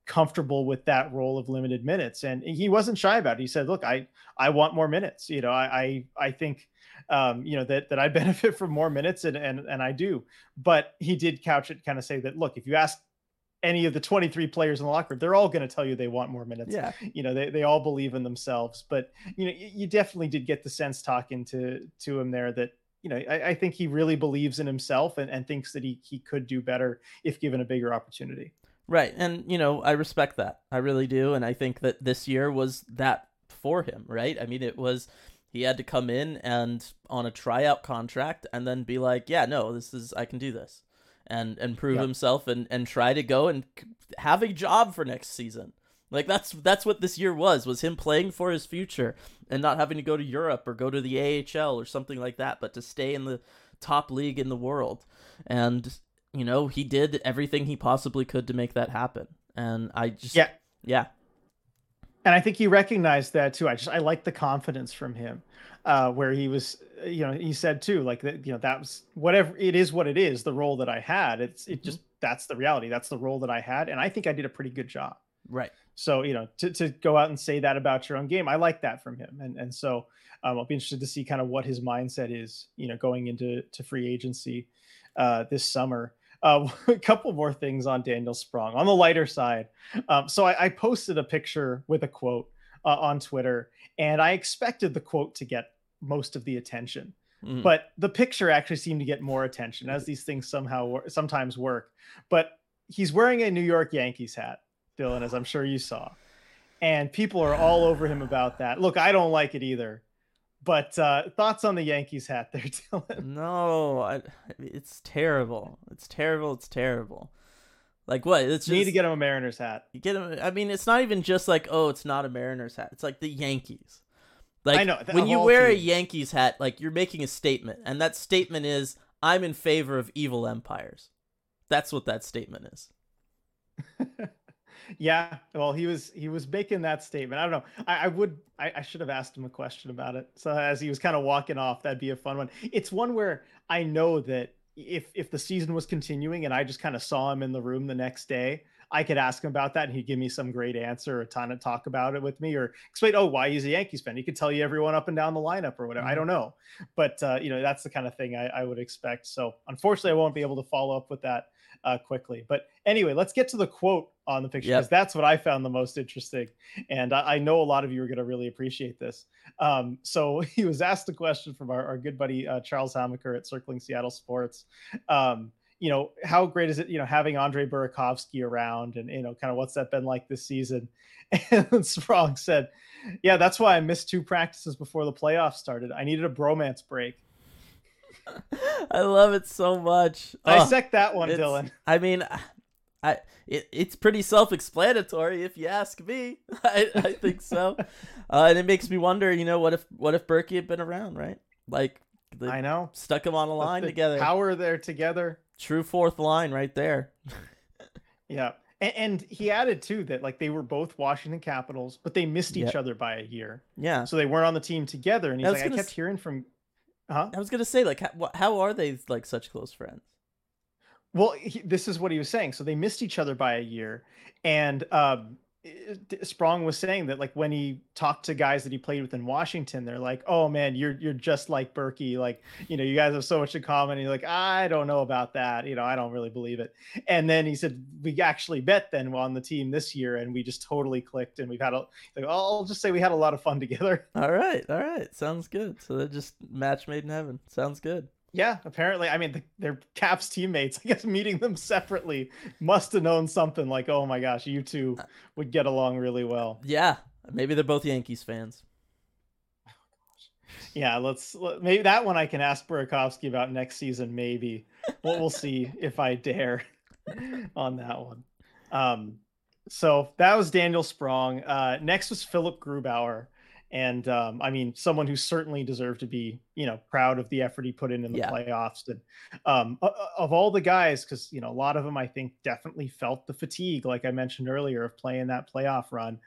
comfortable with that role of limited minutes, and he wasn't shy about it. He said, "Look, I I want more minutes. You know, I I, I think." Um, you know that that I *laughs* benefit from more minutes and and and I do, but he did couch it kind of say that look, if you ask any of the 23 players in the locker room, they're all going to tell you they want more minutes. Yeah. You know, they, they all believe in themselves, but you know, you definitely did get the sense talking to, to him there that, you know, I, I think he really believes in himself and, and thinks that he, he could do better if given a bigger opportunity. Right. And, you know, I respect that. I really do. And I think that this year was that for him, right? I mean, it was, he had to come in and on a tryout contract and then be like, yeah, no, this is, I can do this and and prove yep. himself and and try to go and have a job for next season. Like that's that's what this year was was him playing for his future and not having to go to Europe or go to the AHL or something like that, but to stay in the top league in the world. And you know, he did everything he possibly could to make that happen. And I just yeah yeah. And I think he recognized that too. I just I like the confidence from him uh, where he was, uh, you know, he said too, like that, you know, that was whatever it is, what it is, the role that I had. It's it mm-hmm. just that's the reality. That's the role that I had, and I think I did a pretty good job. Right. So you know, to to go out and say that about your own game, I like that from him, and and so um, I'll be interested to see kind of what his mindset is, you know, going into to free agency uh, this summer. Uh, *laughs* a couple more things on Daniel Sprong on the lighter side. Um, so I, I, posted a picture with a quote uh, on Twitter, and I expected the quote to get most of the attention. Mm. But the picture actually seemed to get more attention, as these things somehow sometimes work. But he's wearing a New York Yankees hat, Dylan, as I'm sure you saw, and people are all over him about that. Look, I don't like it either. But uh, thoughts on the Yankees hat there, *laughs* Dylan? No, I, it's terrible. It's terrible. It's terrible. Like what? It's just, you need to get him a Mariners hat. You get him. I mean, it's not even just like oh, it's not a Mariners hat. It's like the Yankees. Like I know, when you wear teams. a Yankees hat, like you're making a statement, and that statement is I'm in favor of evil empires. That's what that statement is. *laughs* yeah, well, he was he was making that statement. I don't know. I, I would I, I, should have asked him a question about it. So as he was kind of walking off, that'd be a fun one. It's one where I know that if if the season was continuing and I just kind of saw him in the room the next day, I could ask him about that and he'd give me some great answer, or a ton of talk about it with me, or explain, oh, why he's a Yankees fan. He could tell you everyone up and down the lineup or whatever. Mm-hmm. I don't know. But, uh, you know, that's the kind of thing I, I, would expect. So unfortunately, I won't be able to follow up with that uh, quickly. But anyway, let's get to the quote on the picture because yep. that's what I found the most interesting. And I, I know a lot of you are going to really appreciate this. Um, so *laughs* he was asked a question from our, our good buddy uh, Charles Hamaker at Circling Seattle Sports. Um, you know, how great is it, you know, having Andre Burakovsky around and, you know, kind of what's that been like this season? *laughs* And Sprong said, yeah, that's why I missed two practices before the playoffs started. I needed a bromance break. *laughs* I love it so much. Dissect oh, that one, Dylan. I mean, I it, it's pretty self-explanatory if you ask me. *laughs* I, I think so, *laughs* uh, and it makes me wonder. You know, what if what if Berkey had been around, right? Like, I know, stuck them on a line together. Power there together. True fourth line right there. yeah. And, and, he added too that like they were both Washington Capitals, but they missed each yep. other by a year. Yeah. So they weren't on the team together. And he's I like, I kept s- hearing from. Huh? I was gonna say like how, how are they like such close friends? Well, he, this is what he was saying. So they missed each other by a year, and um, Sprong was saying that like when he talked to guys that he played with in Washington, they're like, "Oh man, you're you're just like Berkey. Like you know, you guys have so much in common." And he's like, "I don't know about that. You know, I don't really believe it." And then he said, "We actually bet then on the team this year, and we just totally clicked, and we've had a. Like, I'll just say we had a lot of fun together." All right, all right, sounds good. So they're just match made in heaven. Sounds good. Yeah, apparently. I mean, the, their Caps teammates, *laughs* I guess, meeting them separately must have known something like, oh my gosh, you two uh, would get along really well. Yeah, maybe they're both Yankees fans. *laughs* Yeah, let's maybe that one I can ask Burakovsky about next season. Maybe we'll, we'll see *laughs* if I dare on that one. Um, so that was Daniel Sprong. Uh, next was Philipp Grubauer and um, I mean, someone who certainly deserved to be, you know, proud of the effort he put in in the yeah. playoffs. And um, of all the guys, because you know, a lot of them, I think, definitely felt the fatigue, like I mentioned earlier, of playing that playoff run.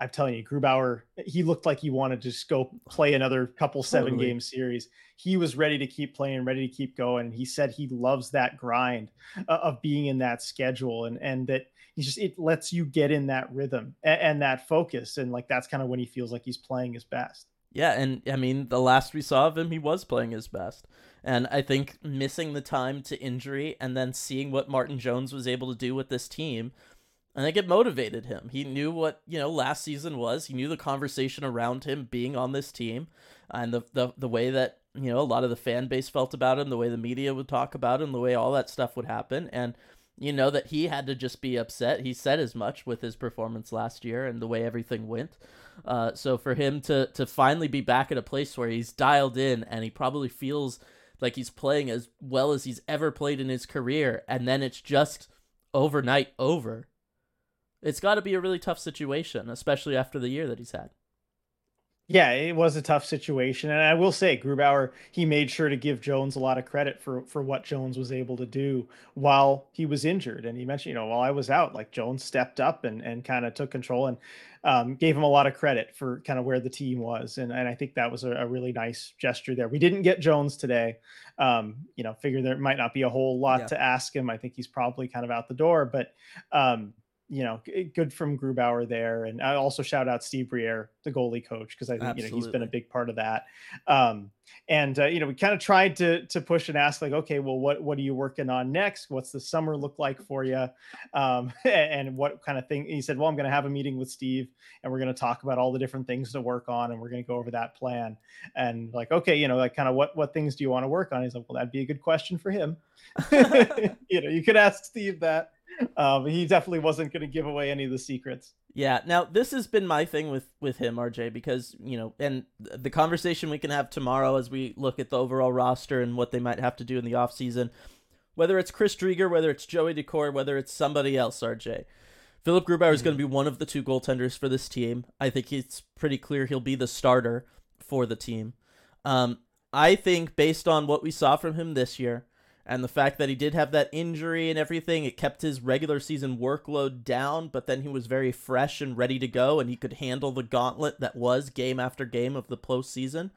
I'm telling you, Grubauer, he looked like he wanted to just go play another couple seven totally. game series. He was ready to keep playing, ready to keep going. He said he loves that grind uh, of being in that schedule, and and that he's just it lets you get in that rhythm and, and that focus and like that's kind of when he feels like he's playing his best yeah and i mean the last we saw of him he was playing his best and i think missing the time to injury and then seeing what martin jones was able to do with this team I think it motivated him. He knew what you know last season was. He knew the conversation around him being on this team, and the the the way that you know a lot of the fan base felt about him, the way the media would talk about him, the way all that stuff would happen. And you know that he had to just be upset. He said as much with his performance last year and the way everything went. Uh, so for him to to finally be back at a place where he's dialed in and he probably feels like he's playing as well as he's ever played in his career, and then it's just overnight over. It's got to be a really tough situation, especially after the year that he's had. Yeah, it was a tough situation, and I will say, Grubauer he made sure to give Jones a lot of credit for for what Jones was able to do while he was injured. And he mentioned, you know, while I was out, like Jones stepped up and and kind of took control and um, gave him a lot of credit for kind of where the team was. And and I think that was a, a really nice gesture there. We didn't get Jones today. Um, you know, figure there might not be a whole lot yeah. to ask him. I think he's probably kind of out the door, but um, you know, good from Grubauer there. And I also shout out Steve Briere, the goalie coach, because I think, Absolutely. you know, he's been a big part of that. Um, and, uh, you know, we kind of tried to, to push and ask like, okay, well, what, what are you working on next? What's the summer look like for you? Um, *laughs* and what kind of thing he said, well, I'm going to have a meeting with Steve and we're going to talk about all the different things to work on. And we're going to go over that plan and like, okay, you know, like kind of what, what things do you want to work on? He's like, well, that'd be a good question for him. *laughs* you know, you could ask Steve that um, he definitely wasn't going to give away any of the secrets. Yeah. Now this has been my thing with with him, RJ, because you know, and the conversation we can have tomorrow as we look at the overall roster and what they might have to do in the off season, whether it's Chris Driedger, whether it's Joey Daccord, whether it's somebody else, RJ. Philipp Grubauer mm-hmm. is going to be one of the two goaltenders for this team. I think it's pretty clear he'll be the starter for the team. Um, I think based on what we saw from him this year, And the fact that he did have that injury and everything, it kept his regular season workload down, but then he was very fresh and ready to go, and he could handle the gauntlet that was game after game of the postseason.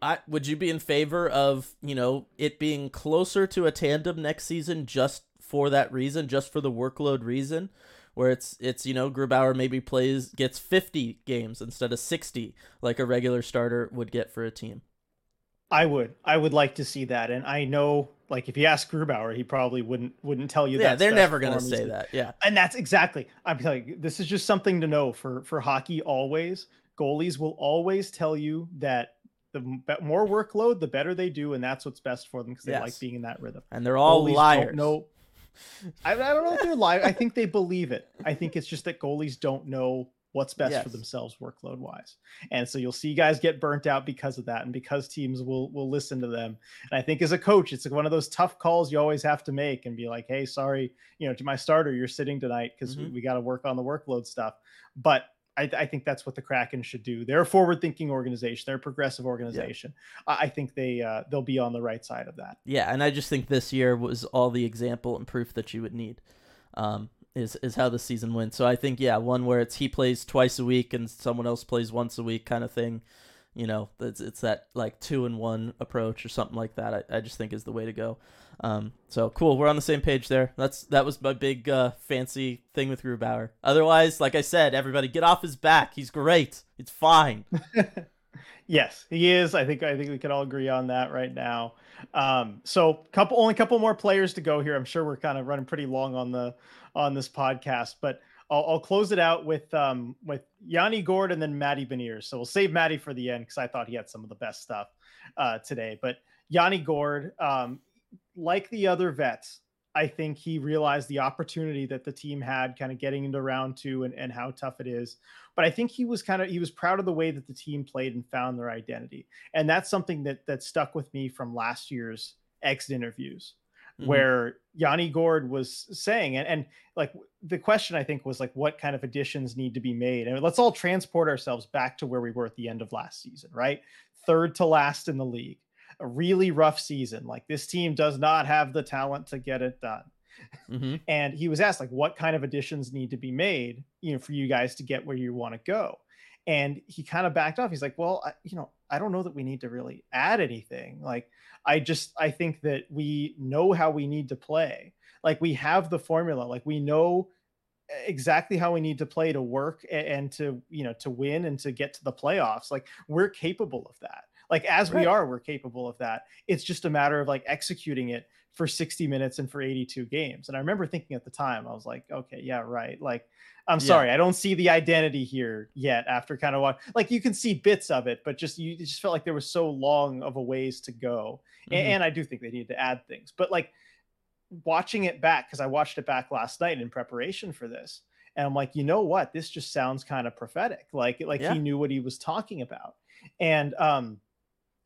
I, would you be in favor of you know it being closer to a tandem next season just for that reason, just for the workload reason, where it's it's you know Grubauer maybe plays gets 50 games instead of 60 like a regular starter would get for a team. I would. I would like to see that. And I know like if you ask Grubauer, he probably wouldn't wouldn't tell you yeah, that. they're never going to say that. Yeah. And that's exactly. I'm telling you, this is just something to know for for hockey always. Goalies will always tell you that the more workload, the better they do, and that's what's best for them because they yes. like being in that rhythm. And they're all goalies liars. No, *laughs* I, I, don't know if they're lying. I think they believe it. I think it's just that goalies don't know what's best yes. for themselves workload wise. And so you'll see guys get burnt out because of that and because teams will will listen to them. And I think as a coach, it's like one of those tough calls you always have to make and be like, "Hey, sorry, you know, to my starter, you're sitting tonight because mm-hmm. we, we got to work on the workload stuff." But I, I, think that's what the Kraken should do. They're a forward-thinking organization. They're a progressive organization. Yeah. I think they uh, they'll be on the right side of that. Yeah, and I just think this year was all the example and proof that you would need. Um, is is how the season went. So I think yeah, one where it's he plays twice a week and someone else plays once a week kind of thing. You know, it's it's that like two and one approach or something like that. I, I just think is the way to go. Um, so cool, we're on the same page there. That's that was my big uh, fancy thing with Grubauer. Otherwise, like I said, everybody get off his back. He's great. It's fine. *laughs* yes, he is. I think I think we can all agree on that right now. Um, so couple only a couple more players to go here. I'm sure we're kind of running pretty long on the on this podcast, but I'll, I'll close it out with um, with Yanni Gourde and then Matty Beniers. So we'll save Matty for the end because I thought he had some of the best stuff uh, today. But Yanni Gourde, um, like the other vets, I think he realized the opportunity that the team had kind of getting into round two and, and how tough it is. But I think he was kind of he was proud of the way that the team played and found their identity. And that's something that that stuck with me from last year's exit interviews mm-hmm. where Yanni Gourde was saying, and, and like the question I think was like, what kind of additions need to be made? And let's all transport ourselves back to where we were at the end of last season, right? Third to last in the league, a really rough season. Like this team does not have the talent to get it done. Mm-hmm. *laughs* and he was asked like, what kind of additions need to be made, you know, for you guys to get where you want to go? And he kind of backed off. He's like, well, I, you know, I don't know that we need to really add anything. Like, I just I think that we know how we need to play. Like we have the formula. Like we know exactly how we need to play to work and to you know to win and to get to the playoffs. Like we're capable of that. Like as right. we are, we're capable of that. It's just a matter of like executing it for 60 minutes and for 82 games. And I remember thinking at the time, I was like, okay, yeah, right. Like I'm yeah. sorry, I don't see the identity here yet. After kind of what, like you can see bits of it, but just you just felt like there was so long of a ways to go. Mm-hmm. And, and I do think they needed to add things, but like watching it back because I watched it back last night in preparation for this, and I'm like, you know what, this just sounds kind of prophetic. Like like yeah. he knew what he was talking about, and um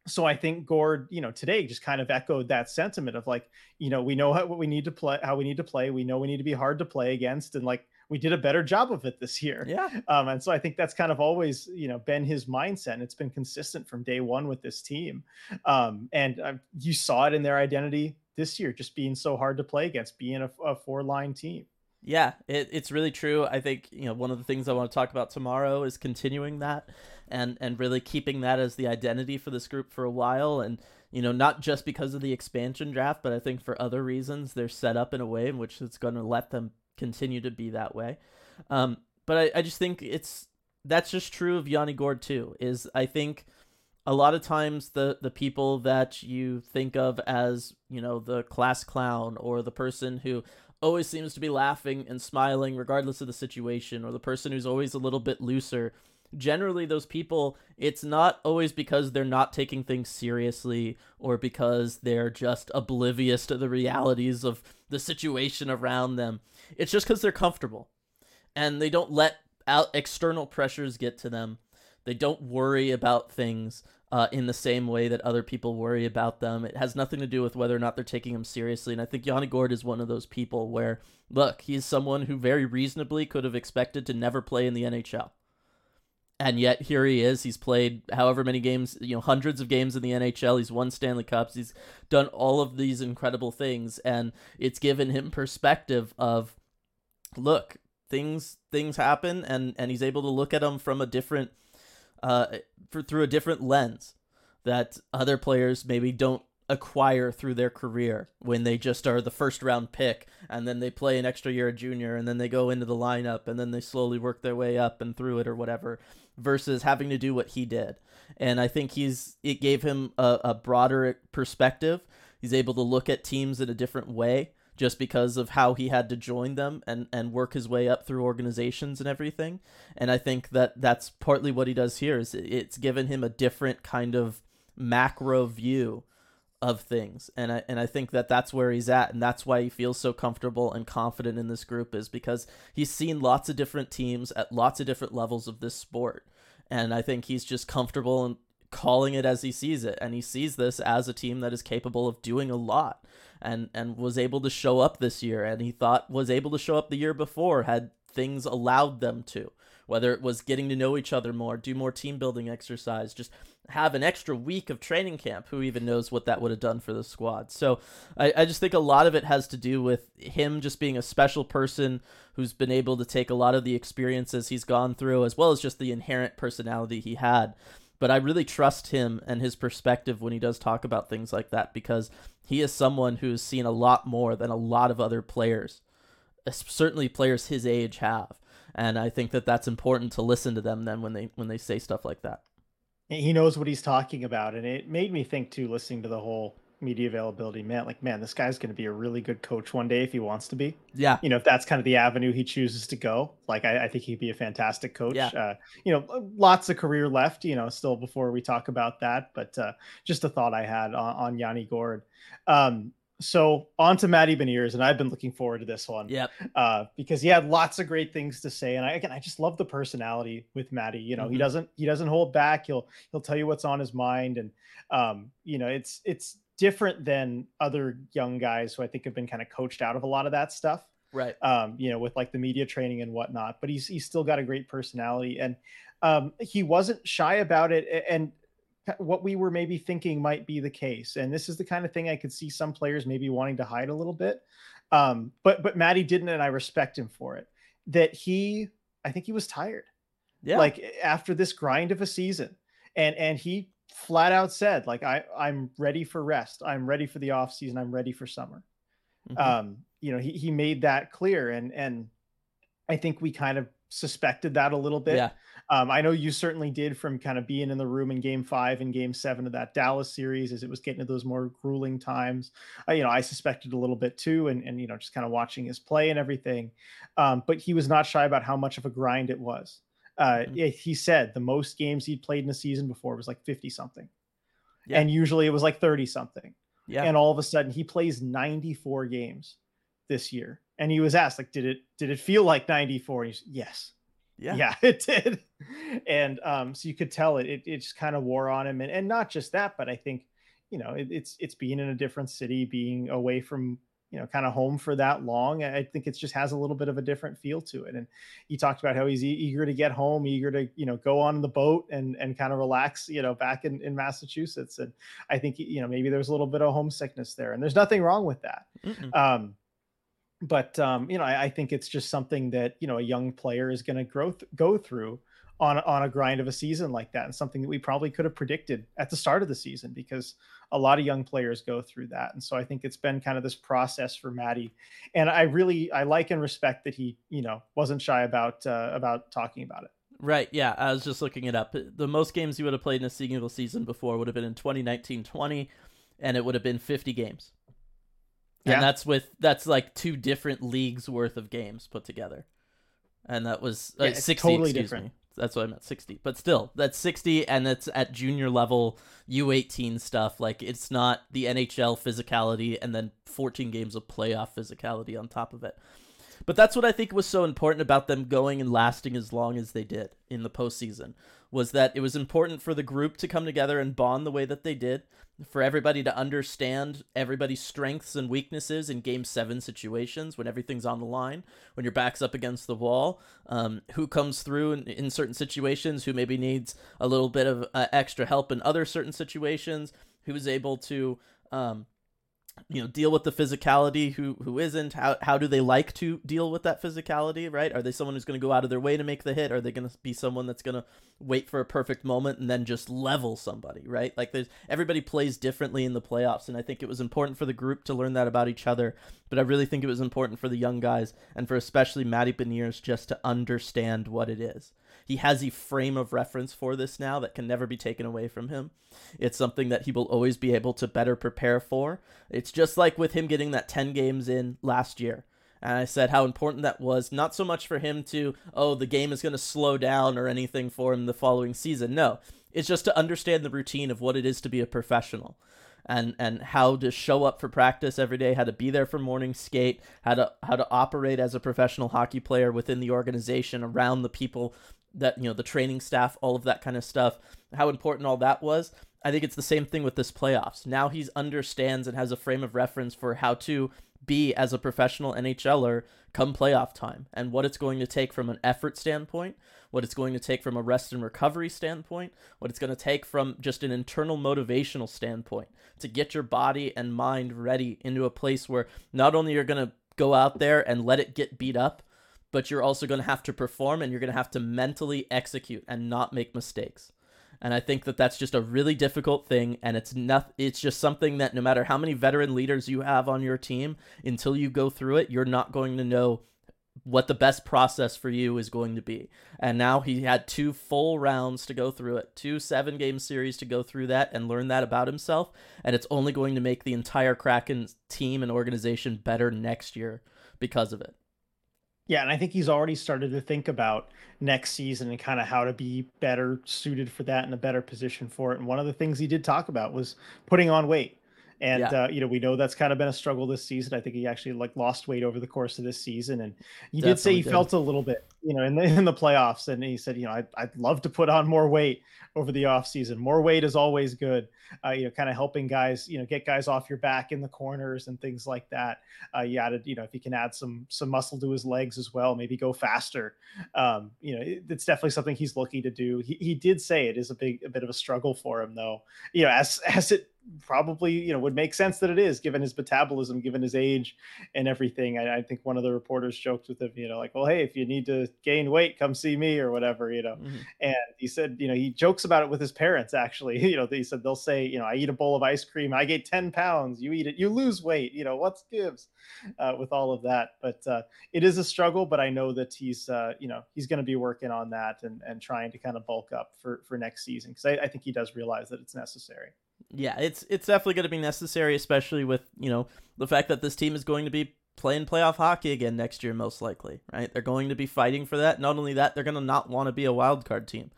so I think Gourde, you know, today just kind of echoed that sentiment of like, you know, we know how, what we need to play, how we need to play. We know we need to be hard to play against, and like we did a better job of it this year. Yeah. Um, and so I think that's kind of always, you know, been his mindset. And it's been consistent from day one with this team. Um, and uh, you saw it in their identity this year, just being so hard to play against, being a, a four line team. Yeah, it, it's really true. I think you know one of the things I want to talk about tomorrow is continuing that, and and really keeping that as the identity for this group for a while, and you know not just because of the expansion draft, but I think for other reasons they're set up in a way in which it's going to let them continue to be that way. Um, but I, I just think it's that's just true of Yanni Gourde too. Is I think a lot of times the the people that you think of as you know the class clown or the person who always seems to be laughing and smiling regardless of the situation or the person who's always a little bit looser. Generally those people it's not always because they're not taking things seriously or because they're just oblivious to the realities of the situation around them. It's just because they're comfortable and they don't let out external pressures get to them. They don't worry about things uh, in the same way that other people worry about them. It has nothing to do with whether or not they're taking them seriously. And I think Yanni Gourde is one of those people where, look, he's someone who very reasonably could have expected to never play in the NHL. and yet here he is. He's played however many games, you know, hundreds of games in the NHL. He's won Stanley Cups. He's done all of these incredible things, and it's given him perspective of, look, things things happen, and and he's able to look at them from a different, uh, for, through a different lens that other players maybe don't acquire through their career when they just are the first round pick and then they play an extra year of junior and then they go into the lineup and then they slowly work their way up and through it or whatever versus having to do what he did. And I think he's it gave him a, a broader perspective. He's able to look at teams in a different way just because of how he had to join them and, and work his way up through organizations and everything. And I think that that's partly what he does here is it's given him a different kind of macro view of things. And I and I think that that's where he's at. And that's why he feels so comfortable and confident in this group is because he's seen lots of different teams at lots of different levels of this sport. And I think he's just comfortable and calling it as he sees it and he sees this as a team that is capable of doing a lot and and was able to show up this year and he thought was able to show up the year before had things allowed them to whether it was getting to know each other more, do more team building exercise, just have an extra week of training camp. Who even knows what that would have done for the squad? So I, I just think a lot of it has to do with him just being a special person who's been able to take a lot of the experiences he's gone through, as well as just the inherent personality he had. But I really trust him and his perspective when he does talk about things like that because he is someone who's seen a lot more than a lot of other players, certainly players his age have and I think that that's important to listen to them then when they when they say stuff like that. He knows what he's talking about, and it made me think too, listening to the whole media availability. Man, like man, this guy's going to be a really good coach one day if he wants to be. Yeah, you know, if that's kind of the avenue he chooses to go. Like, I, I think he'd be a fantastic coach. Yeah. Uh, you know, lots of career left. You know, still before we talk about that, but uh, just a thought I had on, on Yanni Gourde Um, so on to Matty Beniers, and I've been looking forward to this one. Yep. Uh, because he had lots of great things to say, and I again I just love the personality with Matty. You know, mm-hmm. he doesn't he doesn't hold back. He'll he'll tell you what's on his mind, and um, you know, it's it's different than other young guys who I think have been kind of coached out of a lot of that stuff. Right. Um, you know, with like the media training and whatnot. But he's he's still got a great personality, and um, he wasn't shy about it. And what we were maybe thinking might be the case. And this is the kind of thing I could see some players maybe wanting to hide a little bit. Um, but but Matty didn't, and I respect him for it. That he, I think he was tired. Yeah. Like after this grind of a season, and and he flat out said, like I I'm ready for rest. I'm ready for the off season. I'm ready for summer. Mm-hmm. Um, you know, he he made that clear, and and I think we kind of suspected that a little bit. Yeah. Um, I know you certainly did from kind of being in the room in game five and game seven of that Dallas series as it was getting to those more grueling times. Uh, you know, I suspected a little bit too, and, and you know, just kind of watching his play and everything. Um, but he was not shy about how much of a grind it was. Uh, mm-hmm. He said the most games he'd played in a season before was like 50 something. Yeah. And usually it was like 30 something. Yeah. And all of a sudden he plays 94 games this year. And he was asked, like, did it did it feel like 94? And he's yes. Yeah. Yeah, *laughs* it did. And um, so you could tell it, it, it just kind of wore on him. And, and not just that, but I think, you know, it, it's, it's being in a different city, being away from, you know, kind of home for that long. I think it just has a little bit of a different feel to it. And he talked about how he's eager to get home, eager to, you know, go on the boat and, and kind of relax, you know, back in, in Massachusetts. And I think, you know, maybe there's a little bit of homesickness there and there's nothing wrong with that. Mm-mm. Um, but um, you know, I, I, think it's just something that you know a young player is going to grow th- go through on on a grind of a season like that, and something that we probably could have predicted at the start of the season because a lot of young players go through that, and so I think it's been kind of this process for Matty, and I really I like and respect that he you know wasn't shy about uh, about talking about it. Right, yeah, I was just looking it up. The most games he would have played in a single season before would have been in 2019-20, and it would have been 50 games. Yeah. And that's with that's like two different leagues worth of games put together. And that was uh, yeah, 60 totally excuse different. me. That's what I meant 60. But still, that's 60 and it's at junior level U18 stuff. Like it's not the NHL physicality and then 14 games of playoff physicality on top of it. But that's what I think was so important about them going and lasting as long as they did in the postseason was that it was important for the group to come together and bond the way that they did, for everybody to understand everybody's strengths and weaknesses in game seven situations when everything's on the line, when your back's up against the wall, um, who comes through in, in, certain situations, who maybe needs a little bit of uh, extra help in other certain situations, who's able to um, you know deal with the physicality who who isn't? How how do they like to deal with that physicality right? Are they someone who's going to go out of their way to make the hit? Are they going to be someone that's going to wait for a perfect moment and then just level somebody right? Like there's everybody plays differently in the playoffs and i think it was important for the group to learn that about each other but i really think it was important for the young guys and for especially matty beniers just to understand what it is he has a frame of reference for this now that can never be taken away from him. It's something that he will always be able to better prepare for. It's just like with him getting that 10 games in last year. And I said how important that was, not so much for him to, oh, the game is going to slow down or anything for him the following season. No, it's just to understand the routine of what it is to be a professional and and how to show up for practice every day, how to be there for morning skate, how to how to operate as a professional hockey player within the organization around the people that you know the training staff, all of that kind of stuff, how important all that was. I think it's the same thing with this playoffs. Now he understands and has a frame of reference for how to be as a professional NHLer come playoff time and what it's going to take from an effort standpoint, what it's going to take from a rest and recovery standpoint, what it's going to take from just an internal motivational standpoint to get your body and mind ready into a place where not only you're going to go out there and let it get beat up, but you're also going to have to perform and you're going to have to mentally execute and not make mistakes. And I think that that's just a really difficult thing and it's not it's just something that no matter how many veteran leaders you have on your team until you go through it, you're not going to know what the best process for you is going to be. And now he had two full rounds to go through it, two seven game series to go through that and learn that about himself. And it's only going to make the entire Kraken team and organization better next year because of it. Yeah, and I think he's already started to think about next season and kind of how to be better suited for that and a better position for it. And one of the things he did talk about was putting on weight. And yeah. uh, you know, we know that's kind of been a struggle this season. I think he actually like lost weight over the course of this season, and he Definitely did say he did. felt a little bit, you know, in the *laughs* in the playoffs. And he said, you know, I'd, I'd love to put on more weight over the off season. More weight is always good. Uh, you know, kind of helping guys, you know, get guys off your back in the corners and things like that. Uh, you added, you know, if you can add some some muscle to his legs as well, maybe go faster. Um, you know, it, it's definitely something he's looking to do. He, he did say it is a big a bit of a struggle for him though. You know, as *laughs* as it probably you know would make sense that it is given his metabolism given his age and everything. I, I, think one of the reporters joked with him you know like well hey if you need to gain weight come see me or whatever you know. Mm-hmm. and he said you know he jokes about it with his parents actually. *laughs* You know he said they'll say you know i eat a bowl of ice cream i gain 10 pounds you eat it you lose weight you know what's gives? Uh, with all of that. But uh, it is a struggle but i know that he's uh, you know he's going to be working on that and and trying to kind of bulk up for for next season because I, I think he does realize that it's necessary yeah, it's it's definitely going to be necessary, especially with you know the fact that this team is going to be playing playoff hockey again next year, most likely. Right? They're going to be fighting for that. Not only that, they're going to not want to be a wild card team,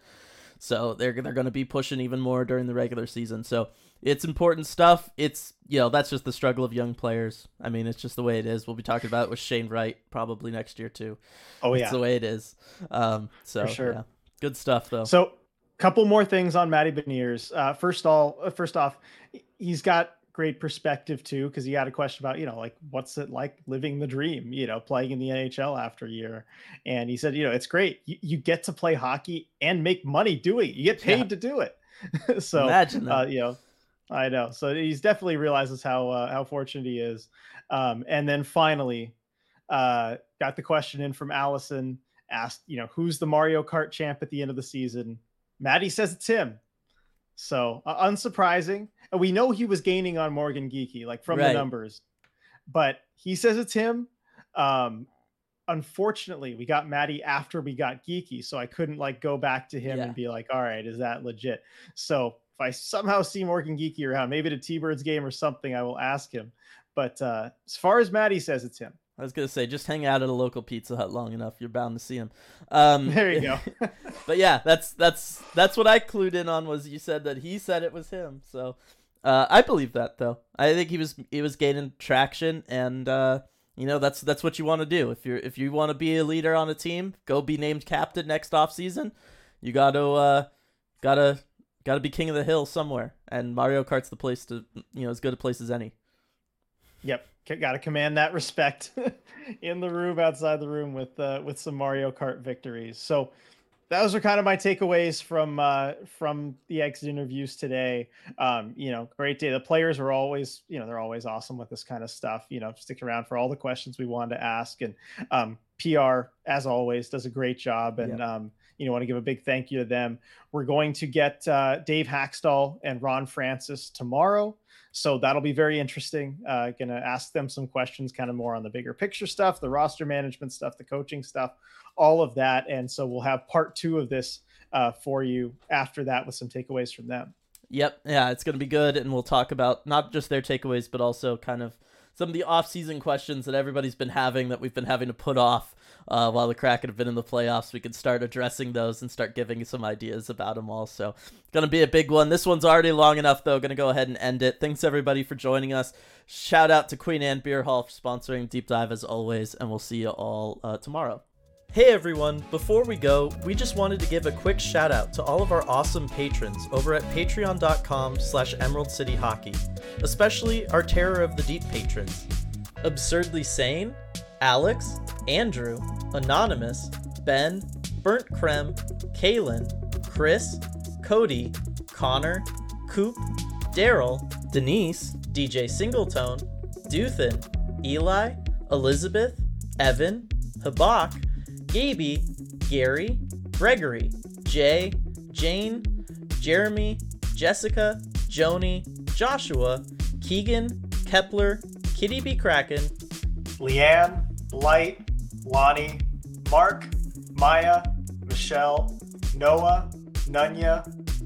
so they're they're going to be pushing even more during the regular season. So it's important stuff. It's you know that's just the struggle of young players. I mean, it's just the way it is. We'll be talking about it with Shane Wright probably next year too. Oh yeah, it's the way it is. Um, so sure. yeah, good stuff though. So couple more things on Matty Beniers. Uh, first all, uh, first off, he's got great perspective too because he had a question about you know like what's it like living the dream you know playing in the nhl after a year? And he said you know it's great. You, you get to play hockey and make money doing it. You get paid yeah. to do it. *laughs* So imagine uh, you know i know. So he's definitely realizes how uh, how fortunate he is. Um, and then finally uh, got the question in from allison asked you know who's the mario kart champ at the end of the season Matty says it's him. So uh, unsurprising. And we know he was gaining on Morgan Geekie, like from right. the numbers, but he says it's him. Um, unfortunately, we got Matty after we got Geekie, so I couldn't like go back to him yeah. and be like, all right, is that legit? So if I somehow see Morgan Geekie around, maybe the T-Birds game or something, I will ask him. But uh, as far as Matty says, it's him. I was gonna say, just hang out at a local Pizza Hut long enough, you're bound to see him. Um, *laughs* there you go. *laughs* but yeah, that's that's that's what I clued in on. Was you said that he said it was him, so uh, I believe that though. I think he was he was gaining traction, and uh, you know that's that's what you want to do. If you're if you want to be a leader on a team, go be named captain next off season. You got to uh, gotta gotta be king of the hill somewhere, and Mario Kart's the place to you know as good a place as any. Yep, got to command that respect *laughs* in the room, outside the room with uh, with some Mario Kart victories. So those are kind of my takeaways from uh, from the exit interviews today. Um, you know, great day. The players are always, you know, they're always awesome with this kind of stuff. You know, stick around for all the questions we wanted to ask, and um, PR as always does a great job. And yep. um, you know, want to give a big thank you to them. We're going to get uh, Dave Hakstol and Ron Francis tomorrow. So that'll be very interesting. Uh, going to ask them some questions, kind of more on the bigger picture stuff, the roster management stuff, the coaching stuff, all of that. And so we'll have part two of this uh, for you after that with some takeaways from them. Yep. Yeah, it's going to be good. And we'll talk about not just their takeaways, but also kind of some of the off-season questions that everybody's been having that we've been having to put off uh, while the Kraken have been in the playoffs. We can start addressing those and start giving some ideas about them all. So it's gonna be a big one. This one's already long enough though. Gonna go ahead and end it. Thanks everybody for joining us. Shout out to Queen Anne Beer Hall for sponsoring Deep Dive as always, and we'll see you all uh, tomorrow. Hey everyone, before we go, we just wanted to give a quick shout out to all of our awesome patrons over at patreon.com slash emerald city hockey, especially our Terror of the Deep patrons. Absurdly Sane, Alex, Andrew, Anonymous, Ben, Burnt Creme, Kaylin, Chris, Cody, Connor, Coop, Daryl, Denise, DJ Singletone, Duthin, Eli, Elizabeth, Evan, Habak, Gaby, Gary, Gregory, Jay, Jane, Jeremy, Jessica, Joni, Joshua, Keegan, Kepler, Kitty B. Kraken, Leanne, Light, Lonnie, Mark, Maya, Michelle, Noah, Nunya,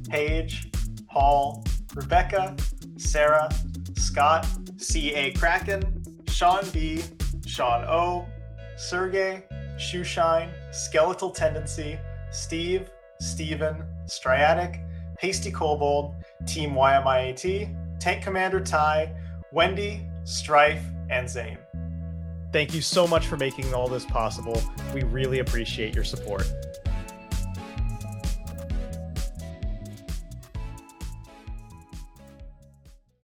Paige, Paul, Rebecca, Sarah, Scott, C.A. Kraken, Sean B., Sean O., Sergey, Shoeshine, Skeletal Tendency, Steve, Steven, Striatic, Hasty Kobold, Team YMIAT, Tank Commander Ty, Wendy, Strife, and Zane. Thank you so much for making all this possible. We really appreciate your support.